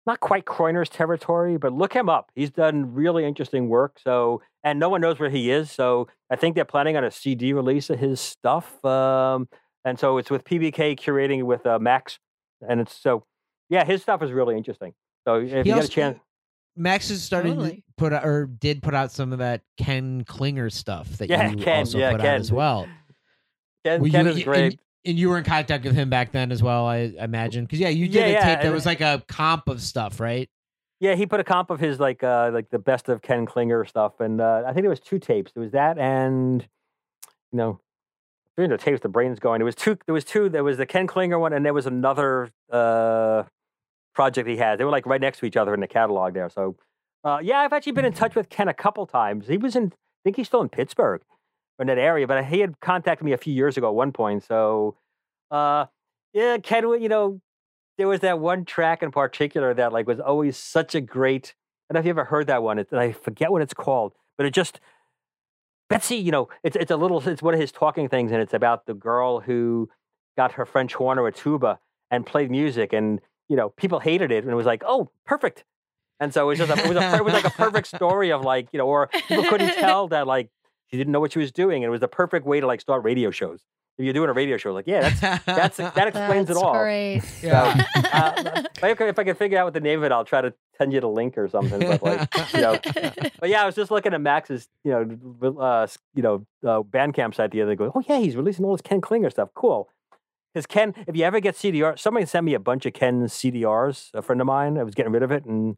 not quite Croiner's territory, but look him up. He's done really interesting work. So, and no one knows where he is. So, I think they're planning on a CD release of his stuff. Um, and so it's with PBK curating with uh, Max, and it's so yeah, his stuff is really interesting. So if He you get a chance, Max is starting to Totally. put out, or did put out some of that Ken Klinger stuff that Yeah, you Ken, also yeah, put Ken. out as well. Ken, Were Ken you- is and- great. And you were in contact with him back then as well, I imagine. Because yeah, you did Yeah, a tape that was like a comp of stuff, right? Yeah, he put a comp of his like uh like the best of Ken Klinger stuff, and uh, I think there was two tapes. There was that, and you know, the tapes, the brain's going. There was two. There was two. There was the Ken Klinger one, and there was another uh project he had. They were like right next to each other in the catalog there. So, uh, yeah, I've actually been in touch with Ken a couple times. He was in. I think he's still in Pittsburgh or in that area, but he had contacted me a few years ago at one point. So, uh, yeah, Ken, you know, there was that one track in particular that like was always such a great. I don't know if you ever heard that one. It, I forget what it's called, but it just Betsy. You know, it's it's a little. It's one of his talking things, and it's about the girl who got her French horn or a tuba and played music, and you know, people hated it, and it was like, oh, perfect. And so it was just a, it was a, it was like a perfect story of like you know, or people couldn't tell that like she didn't know what she was doing, and it was the perfect way to like start radio shows. If you're doing a radio show, like yeah, that's that's that explains That's it all. Great. yeah. Uh, if, I can, if I can figure out what the name of it, I'll try to send you the link or something. But like, you know, but yeah, I was just looking at Max's, you know, uh, you know, uh, Bandcamp site the other day. Going, oh yeah, he's releasing all this Ken Klinger stuff. Cool. Because Ken, if you ever get CDR, somebody sent me a bunch of Ken's CDRs. A friend of mine, I was getting rid of it, and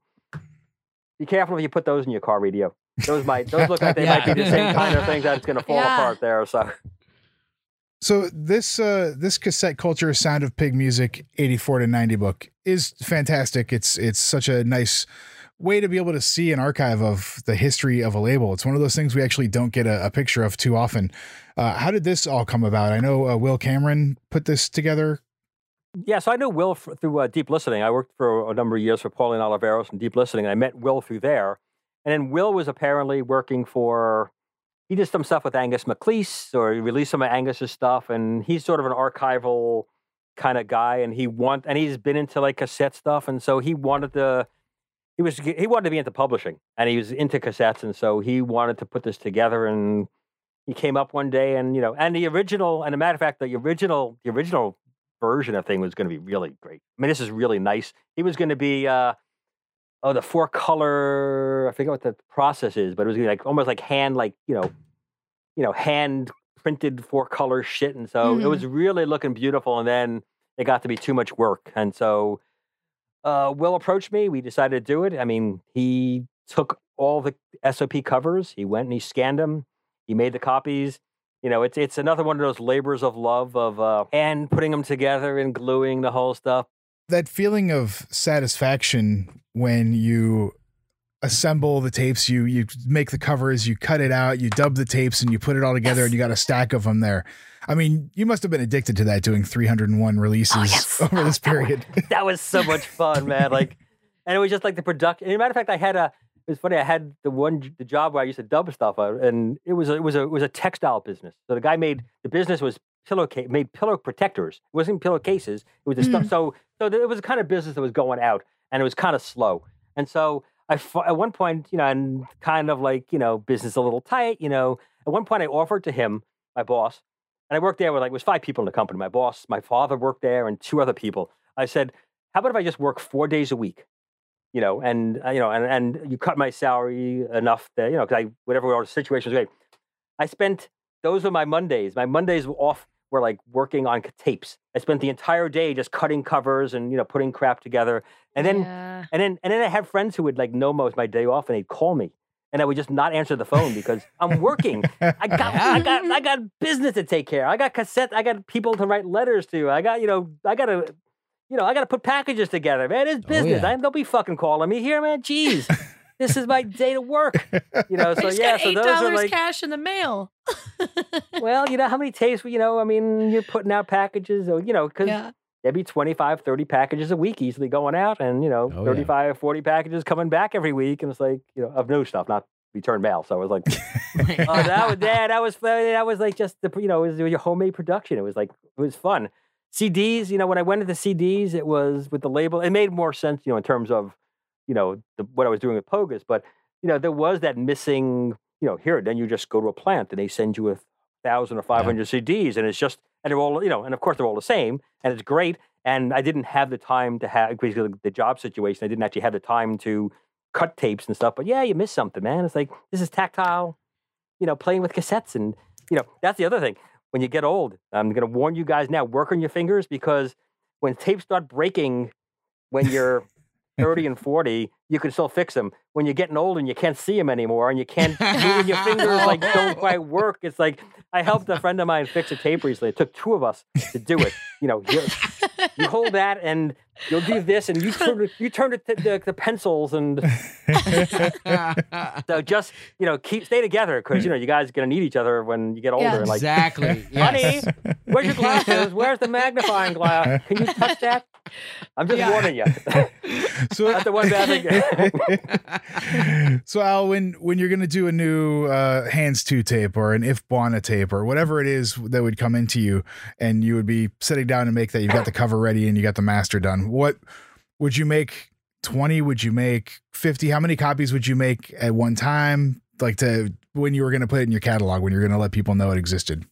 be careful if you put those in your car radio. Those might, those look like they might be the same kind of thing that's going to fall Yeah. apart there. So So this uh this cassette culture sound of pig music 84 to 90 book is fantastic. It's it's such a nice way to be able to see an archive of the history of a label. It's one of those things we actually don't get a, a picture of too often. Uh, how did this all come about? I know uh, Will Cameron put this together. Yeah, so I knew Will through uh, Deep Listening. I worked for a number of years for Pauline Oliveros and Deep Listening, and I met Will through there. And then Will was apparently working for he did some stuff with Angus MacLise or he released some of Angus's stuff, and he's sort of an archival kind of guy, and he want and he's been into like cassette stuff, and so he wanted to he was he wanted to be into publishing, and he was into cassettes, and so he wanted to put this together, and he came up one day, and you know, and the original, and a matter of fact, the original the original version of thing was going to be really great. I mean, this is really nice. He was going to be. uh oh the four color i forget what the process is but it was like almost like hand like you know you know hand printed four color shit and so mm-hmm. it was really looking beautiful and then it got to be too much work and so uh, will approached me we decided to do it. I mean he took all the sop covers he went and he scanned them he made the copies. You know it's it's another one of those labors of love of uh and putting them together and gluing the whole stuff. That feeling of satisfaction when you assemble the tapes you you make the covers you cut it out you dub the tapes and you put it all together yes. and you got a stack of them there i mean you must have been addicted to that doing 301 releases oh, yes. over this period that was, that was so much fun man like and it was just like the production as a matter of fact i had a it was funny i had the one the job where i used to dub stuff out and it was a, it was a it was a textile business so the guy made the business was pillowcase made pillow protectors. It wasn't pillowcases. It was the mm. stuff. So so it was a kind of business that was going out, and it was kind of slow. And so I at one point, you know, and kind of like you know, business a little tight. You know, at one point I offered to him, my boss, and I worked there with like it was five people in the company. My boss, my father worked there, and two other people. I said, how about if I just work four days a week? You know, and uh, you know, and and you cut my salary enough that you know, because I whatever the situation was great. I spent those were my Mondays. My Mondays were off were like working on tapes. I spent the entire day just cutting covers and you know putting crap together. And then yeah. and then and then I had friends who would like know most my day off and they'd call me. And I would just not answer the phone because I'm working. I got I got I got business to take care. I got cassette, I got people to write letters to. I got, you know, I gotta you know, I gotta put packages together, man. It's oh, business. Oh, yeah. I don't be fucking calling me here, man. Jeez this is my day to work. You know, so yeah, so those are like cash in the mail. well, you know how many tapes, you know, I mean, you're putting out packages or, you know, because yeah. there'd be 25, 30 packages a week easily going out and, you know, oh, 35, yeah. 40 packages coming back every week. And it's like, you know, of new stuff, not return mail. So I was like, oh, that was, yeah, that was, that was like just the, you know, it was your homemade production. It was like, it was fun. CDs, you know, when I went into CDs, it was with the label, it made more sense, you know, in terms of, you know, the, what I was doing with Pogus. But, you know, there was that missing, you know, here, then you just go to a plant and they send you a thousand or 500 yeah. CDs and it's just, and they're all, you know, and of course they're all the same and it's great. And I didn't have the time to have, basically the job situation, I didn't actually have the time to cut tapes and stuff. But yeah, you miss something, man. It's like, this is tactile, you know, playing with cassettes. And, you know, that's the other thing. When you get old, I'm going to warn you guys now, work on your fingers because when tapes start breaking when you're 30 and 40, you can still fix them. When you're getting old and you can't see them anymore and you can't, moving your fingers like don't quite work. It's like, I helped a friend of mine fix a tape recently. It took two of us to do it. You know, you, you hold that and you'll do this and you turn, you turn it to the, the pencils and so just, you know, keep, stay together because, you know, you guys are going to need each other when you get older. Yeah, like, exactly. Honey, where's your glasses? Where's the magnifying glass? Can you touch that? I'm just yeah. warning you. so that's the one bad thing. so Al, when when you're gonna do a new uh, Hands To tape or an if Bwana tape or whatever it is that would come into you, and you would be sitting down and make that you've got the cover ready and you got the master done. What would you make? 20 would you make 50 how many copies would you make at one time like to when you were going to put it in your catalog when you're going to let people know it existed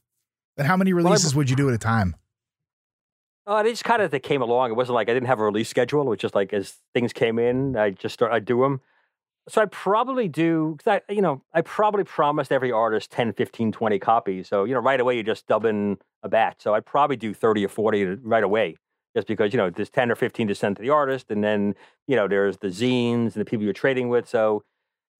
and how many releases would you do at a time Oh, they just kind of they came along. It wasn't like I didn't have a release schedule. It was just like as things came in, I just start I do them. So I'd probably do because I you know I probably promised every artist 10, 15, 20 copies. So you know right away you're just dubbing a batch. So I'd probably do thirty or forty right away, just because you know there's ten or fifteen to send to the artist, and then you know there's the zines and the people you're trading with. So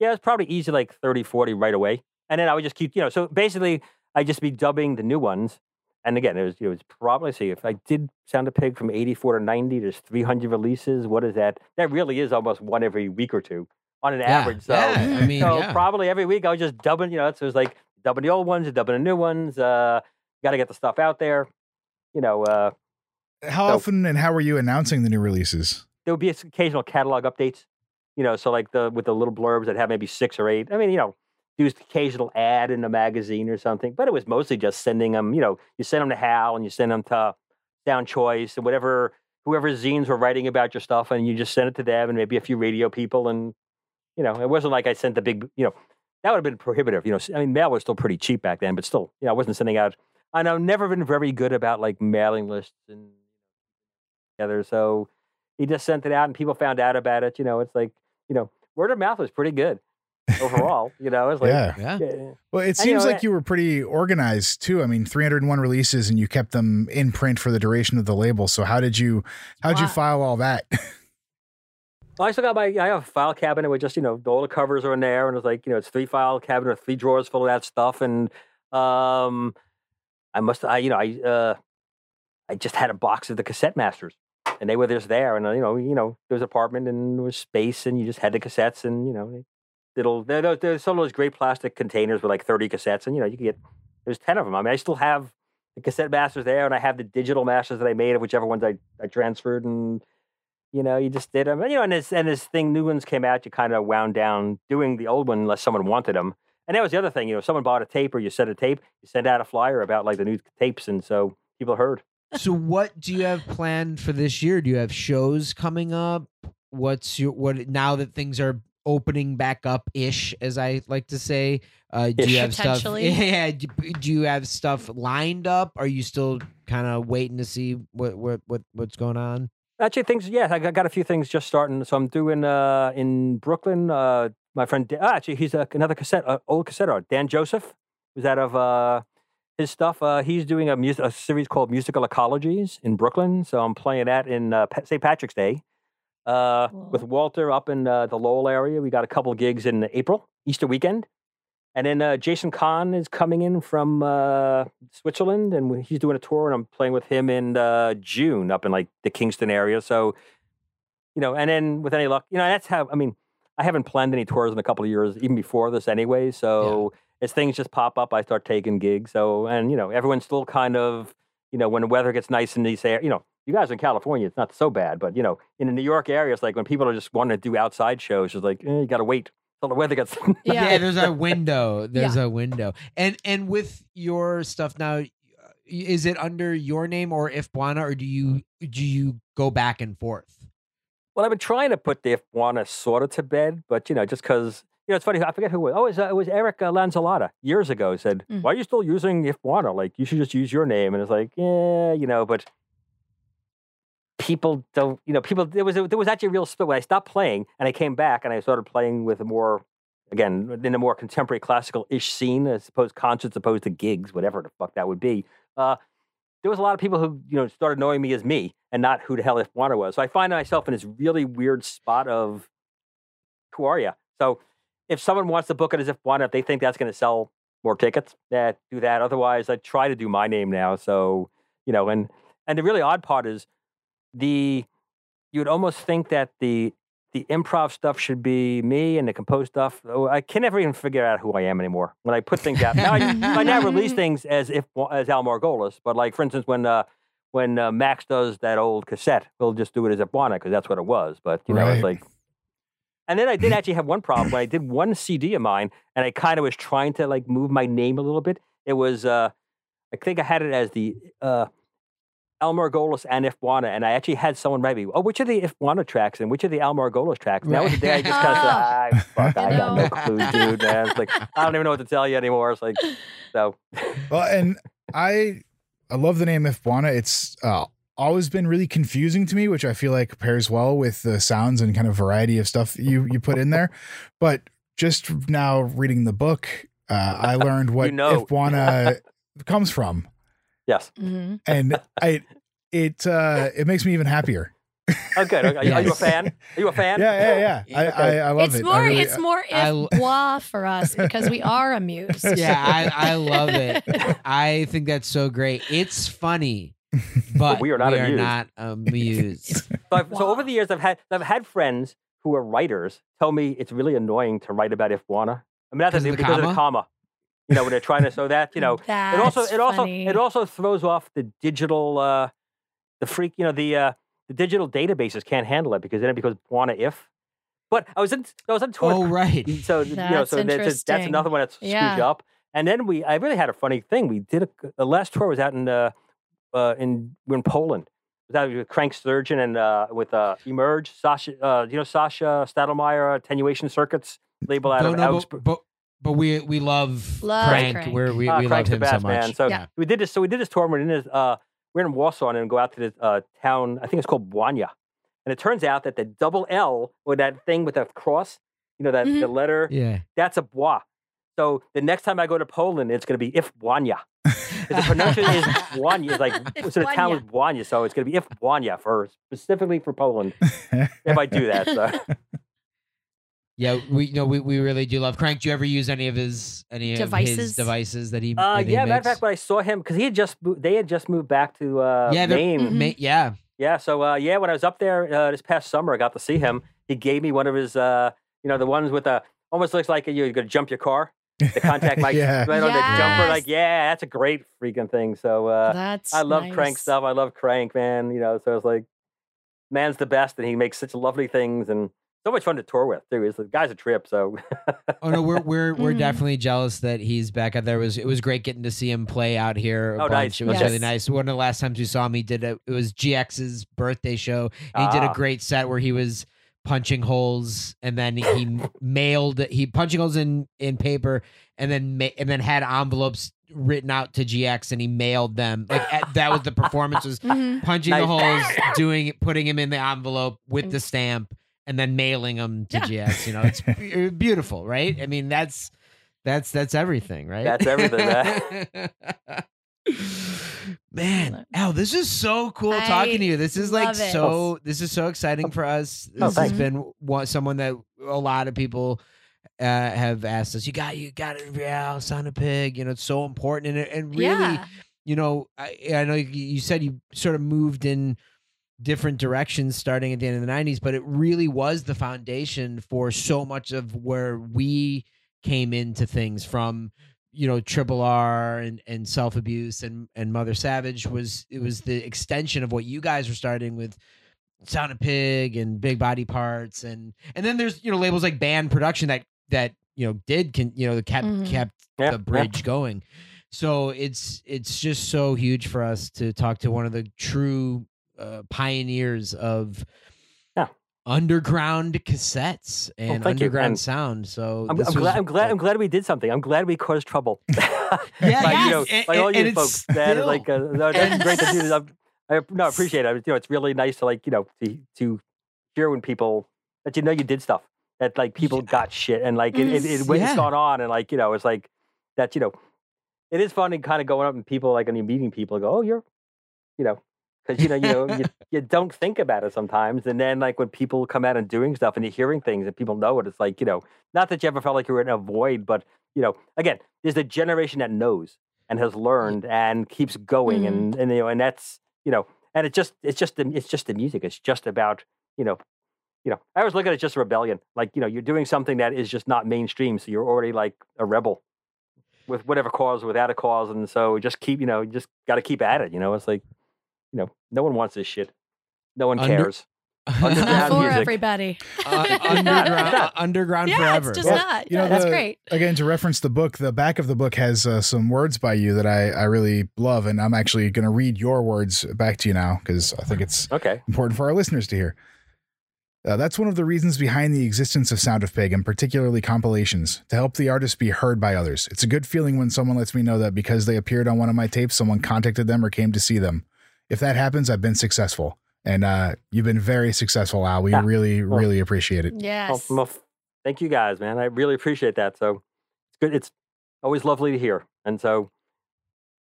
yeah, it's probably easy like 30, 40 right away. And then I would just keep you know so basically I just be dubbing the new ones and again, it was it was probably see if I did Sound of Pig from '84 to '90, there's 300 releases. What is that? That really is almost one every week or two on an Yeah, average. So, yeah, I mean, so yeah. probably every week I was just dubbing. You know, so it was like dubbing the old ones, dubbing the new ones. Uh, Got to get the stuff out there. You know, uh, How So- often and how are you announcing the new releases? there would be occasional catalog updates. You know, so like the with the little blurbs that have maybe six or eight. I mean, you know, do occasional ad in a magazine or something. But it was mostly just sending them. You know, you send them to Hal and you send them to Sound Choice and whatever whoever zines were writing about your stuff, and you just send it to them and maybe a few radio people. And you know, it wasn't like I sent the big. You know, that would have been prohibitive. You know, I mean, mail was still pretty cheap back then, but still, you know, I wasn't sending out. And I've never been very good about like mailing lists and together. So he just sent it out, and people found out about it. You know, it's like you know, word of mouth was pretty good overall. you know, it's like yeah. Yeah. yeah. Well, it seems know, like you were pretty organized too. I mean, 301 releases and you kept them in print for the duration of the label. So how did you how did you file all that? I still got my I have a file cabinet with just you know all the covers are in there, and it's like you know it's three file cabinet with three drawers full of that stuff, and um, I must I you know I uh, I just had a box of the cassette masters, and they were just there, and uh, you know you know there was an apartment and there was space, and you just had the cassettes, and you know little there there- there's some of those great plastic containers with like 30 cassettes, and you know you can get there's 10 of them. I mean I still have the cassette masters there, and I have the digital masters that I made of whichever ones I I transferred and you know, you just did them. And, you know, and as and as thing new ones came out, you kind of wound down doing the old one unless someone wanted them. And that was the other thing. You know, if someone bought a tape or you sent a tape, you send out a flyer about like the new tapes, and so people heard. So what do you have planned for this year? Do you have shows coming up? What's your what now that things are opening back up ish, as I like to say? Uh, do you have stuff? Yeah. Do, do you have stuff lined up? Are you still kind of waiting to see what what what what's going on? Actually, things. Yeah, I got got a few things just starting. So I'm doing uh in Brooklyn. Uh, my friend. Da- ah, actually, he's a, another cassette, uh, old cassette artist. Dan Joseph was out of uh his stuff. Uh, he's doing a music a series called Musical Ecologies in Brooklyn. So I'm playing that in uh, Pa- St. Patrick's Day. Uh, with Walter up in uh, the Lowell area. We got a couple gigs in April, Easter weekend. And then uh, Jason Kahn is coming in from uh, Switzerland, and he's doing a tour, and I'm playing with him in uh, June up in like the Kingston area. So, you know, and then with any luck, you know, that's how. I mean, I haven't planned any tours in a couple of years, even before this, anyway. So as things just pop up, I start taking gigs. So, and you know, everyone's still kind of, you know, when the weather gets nice in these areas, you know, you guys in California, it's not so bad, but you know, in the New York area, it's like when people are just wanting to do outside shows, it's like eh, you got to wait till the weather gets. Yeah. there's a window. There's a window. And and with your stuff now, is it under your name or If Bwana, or do you do you go back and forth? Well, I've been trying to put the If Bwana sort of to bed, but you know, just because you know, it's funny. I forget who it was. Oh, it was, uh, it was Eric uh, Lanzillotta years ago. Said, Mm. "Why are you still using If Bwana? Like, you should just use your name." And it's like, yeah, you know, but people don't. You know, people. There was there was actually a real split when I stopped playing and I came back and I started playing with more. Again, in a more contemporary classical-ish scene, as opposed concerts, opposed to gigs, whatever the fuck that would be. Uh, there was a lot of people who you know started knowing me as me and not who the hell If Bwana was. So I find myself in this really weird spot of who are you? So if someone wants to book it as If Bwana, if they think that's going to sell more tickets, yeah, do that. Otherwise, I try to do my name now. So you know, and and the really odd part is the you would almost think that the the improv stuff should be me and the composed stuff. Oh, I can never even figure out who I am anymore when I put things out. Now I, I now release things as if as Al Margolis, but like for instance, when uh, when uh, Max does that old cassette, we'll just do it as If Bwana because that's what it was. But you know, Right. it's like. And then I did actually have one problem when I did one CD of mine, and I kind of was trying to like move my name a little bit. It was, uh, I think I had it as the uh, Al Margolis and If Bwana, and I actually had someone write me, "Oh, which are the If Bwana tracks and which are the Al Margolis tracks?" And that was the day I just kind of said, "Ah, fuck, I got no clue, dude, man." It's like I don't even know what to tell you anymore. It's like, so Well, and I I love the name If Bwana. It's uh, always been really confusing to me, which I feel like pairs well with the sounds and kind of variety of stuff you you put in there. But just now reading the book, uh, I learned what know. If Bwana comes from, yes, Mhm. and I it uh, it makes me even happier. Oh, good. Are, are you a fan? Are you a fan? Yeah, yeah, yeah. I, I, I love it's it. more I really, it's more I if l- for us because we are amused. yeah, I, I love it. I think that's so great. It's funny, but we are not amused. not amused. So, I've, so over the years, I've had I've had friends who are writers tell me it's really annoying to write about If Bwana. I mean, not Because that of the because of the comma? comma. You know, when they're trying to so that you know That's it also it also funny. it also throws off the digital uh the freak you know the uh the digital databases can't handle it because then it becomes wanna if. But I was in I was on tour. oh right. So you know, That's so that's, that's another one that's screwed Yeah. up. And then we, I really had a funny thing. We did a the last tour was out in uh, uh in we're in Poland. It was out with Crank Sturgeon and uh with uh Emerge Sasha uh you know Sascha Stadlmeier attenuation circuits label out No, of no, Augsburg. but, but but we we love, Love Crank. Crank. We're, we Ah, we love Crank's the him so much. man. So Yeah. we did this. So we did this tour. We're in this. Uh, we're in Warsaw, and then go out to this uh, town. I think it's called Błania. And it turns out that the double L or that thing with the cross, you know, that Mhm. the letter, yeah. that's a bois. So the next time I go to Poland, it's going to be if Błania. Because the pronunciation is Błania. It's like If so the town was Błania, so it's going to be if Błania for specifically for Poland. if I do that, so. Yeah, we you know we, we really do love Crank. Do you ever use any of his any of his Devices? devices that he? Uh, that he yeah, matter of fact, when I saw him, because he had just they had just moved back to uh, Yeah, they're- Maine. Mhm. Ma- yeah, Yeah, so uh, yeah, when I was up there uh, this past summer, I got to see him. He gave me one of his, uh, you know, the ones with a almost looks like you're going to jump your car. The contact mic yeah. right on the jumper. Like, yeah, that's a great freaking thing. So uh, That's I love Crank stuff. I love Crank, man. You know, so it's like, man's the best, and he makes such lovely things and so much fun to tour with too. He's the guy's a trip. So Oh no, we're we're we're Mhm. definitely jealous that he's back out there. It was it was great getting to see him play out here. A Oh, bunch. nice. It was Yes. really nice. One of the last times we saw him, he did a it was GX's birthday show. And he did Ah. a great set where he was punching holes and then he mailed he punching holes in in paper and then ma- and then had envelopes written out to GX and he mailed them. Like at- that was the performance was Mhm. punching the holes, doing it, putting him in the envelope with the stamp, and then mailing them to GX. You know, it's be- beautiful, right? I mean, that's that's that's everything, right? That's everything, man. Man, Al, this is so cool talking to you. This is like it. so. This is so exciting for us. This Oh, has been one, someone that a lot of people uh, have asked us. You got, you got to interview Al, Sound of Pig. You know, it's so important, and and really, yeah. you know, I, I know you, you said you sort of moved in different directions starting at the end of the 90s, but it really was the foundation for so much of where we came into things from, you know, Triple R and, and self abuse and, and Mother Savage was it was the extension of what you guys were starting with Sound of Pig and Big Body Parts and and then there's you know labels like Banned Production that that you know did can you know kept Mhm. kept Yeah, the yeah. bridge going. So it's it's just so huge for us to talk to one of the true uh, pioneers of Yeah. Underground cassettes and thank underground And sound. So I'm, I'm was- glad. I'm glad. I'm glad we did something. I'm glad we caused trouble. Yeah, like, you know, yes, like and- all you and it's folks. That is like, uh, no, that's great to do. I'm- I no I appreciate it. You know, it's really nice to like, you know, to to hear when people that you know you did stuff that like people Yeah. got shit and like it, it, it, Yeah. it's gone on and like you know it's like that you know it is funny kind of going up and people like when you're meeting people go oh you're you know because you know you know you, you don't think about it sometimes and then like when people come out and doing stuff and you're hearing things and people know it it's like you know not that you ever felt like you were in a void but you know again there's a generation that knows and has learned and keeps going Mhm. and and you know and that's you know and it just it's just the it's just the music it's just about you know you know i always look at it just rebellion like you know you're doing something that is just not mainstream so you're already like a rebel with whatever cause without a cause and so just keep you know just got to keep at it you know it's like you know no one wants this shit no one Under- cares Underground Not for music. everybody. Uh, underground, not. underground yeah, forever. it's just Well, not. you know, Yeah, that's the- great. Again, to reference the book, the back of the book has uh, some words by you that I, I really love, and I'm actually going to read your words back to you now because I think it's okay important for our listeners to hear. Uh, that's one of the reasons behind the existence of Sound of Pig, and particularly compilations, to help the artist be heard by others. It's a good feeling when someone lets me know that because they appeared on one of my tapes, someone contacted them or came to see them. If that happens, I've been successful. And uh, you've been very successful, Al. We Yeah. really, Well- really appreciate it. well, Yes. well, thank you guys man i really appreciate that so it's good it's always lovely to hear and so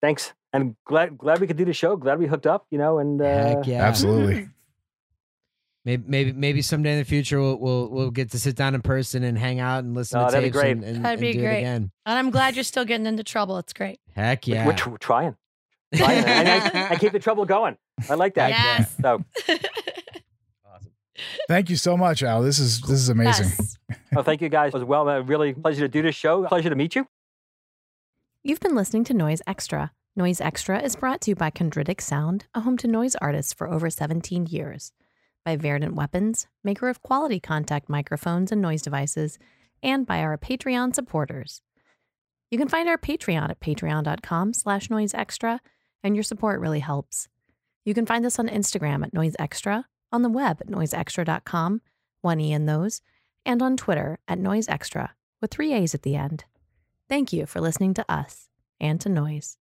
thanks and glad glad we could do the show glad we hooked up you know and uh, Heck yeah. Absolutely. Maybe, maybe, maybe someday in the future we'll we'll we'll get to sit down in person and hang out and listen Oh, to that'd be tapes great. and, and, That'd and be do it great. again. And I'm glad you're still getting into trouble. It's great. Heck We're- yeah! We're, tr- trying. trying. And I, I keep the trouble going. I like that. Yes. So, awesome. Thank you so much, Al. This is this is amazing. Yes. well, thank you guys as well. Uh, really pleasure to do this show. Pleasure to meet you. You've been listening to Noise Extra. Noise Extra is brought to you by Chondritic Sound, a home to noise artists for over 17 years, by Verdant Weapons, maker of quality contact microphones and noise devices, and by our Patreon supporters. You can find our Patreon at patreon.com slash noiseextra, and your support really helps. You can find us on Instagram at Noise Extra, on the web at noiseextra.com, one E in those, and on Twitter at Noise Extra, with three A's at the end. Thank you for listening to us and to Noise.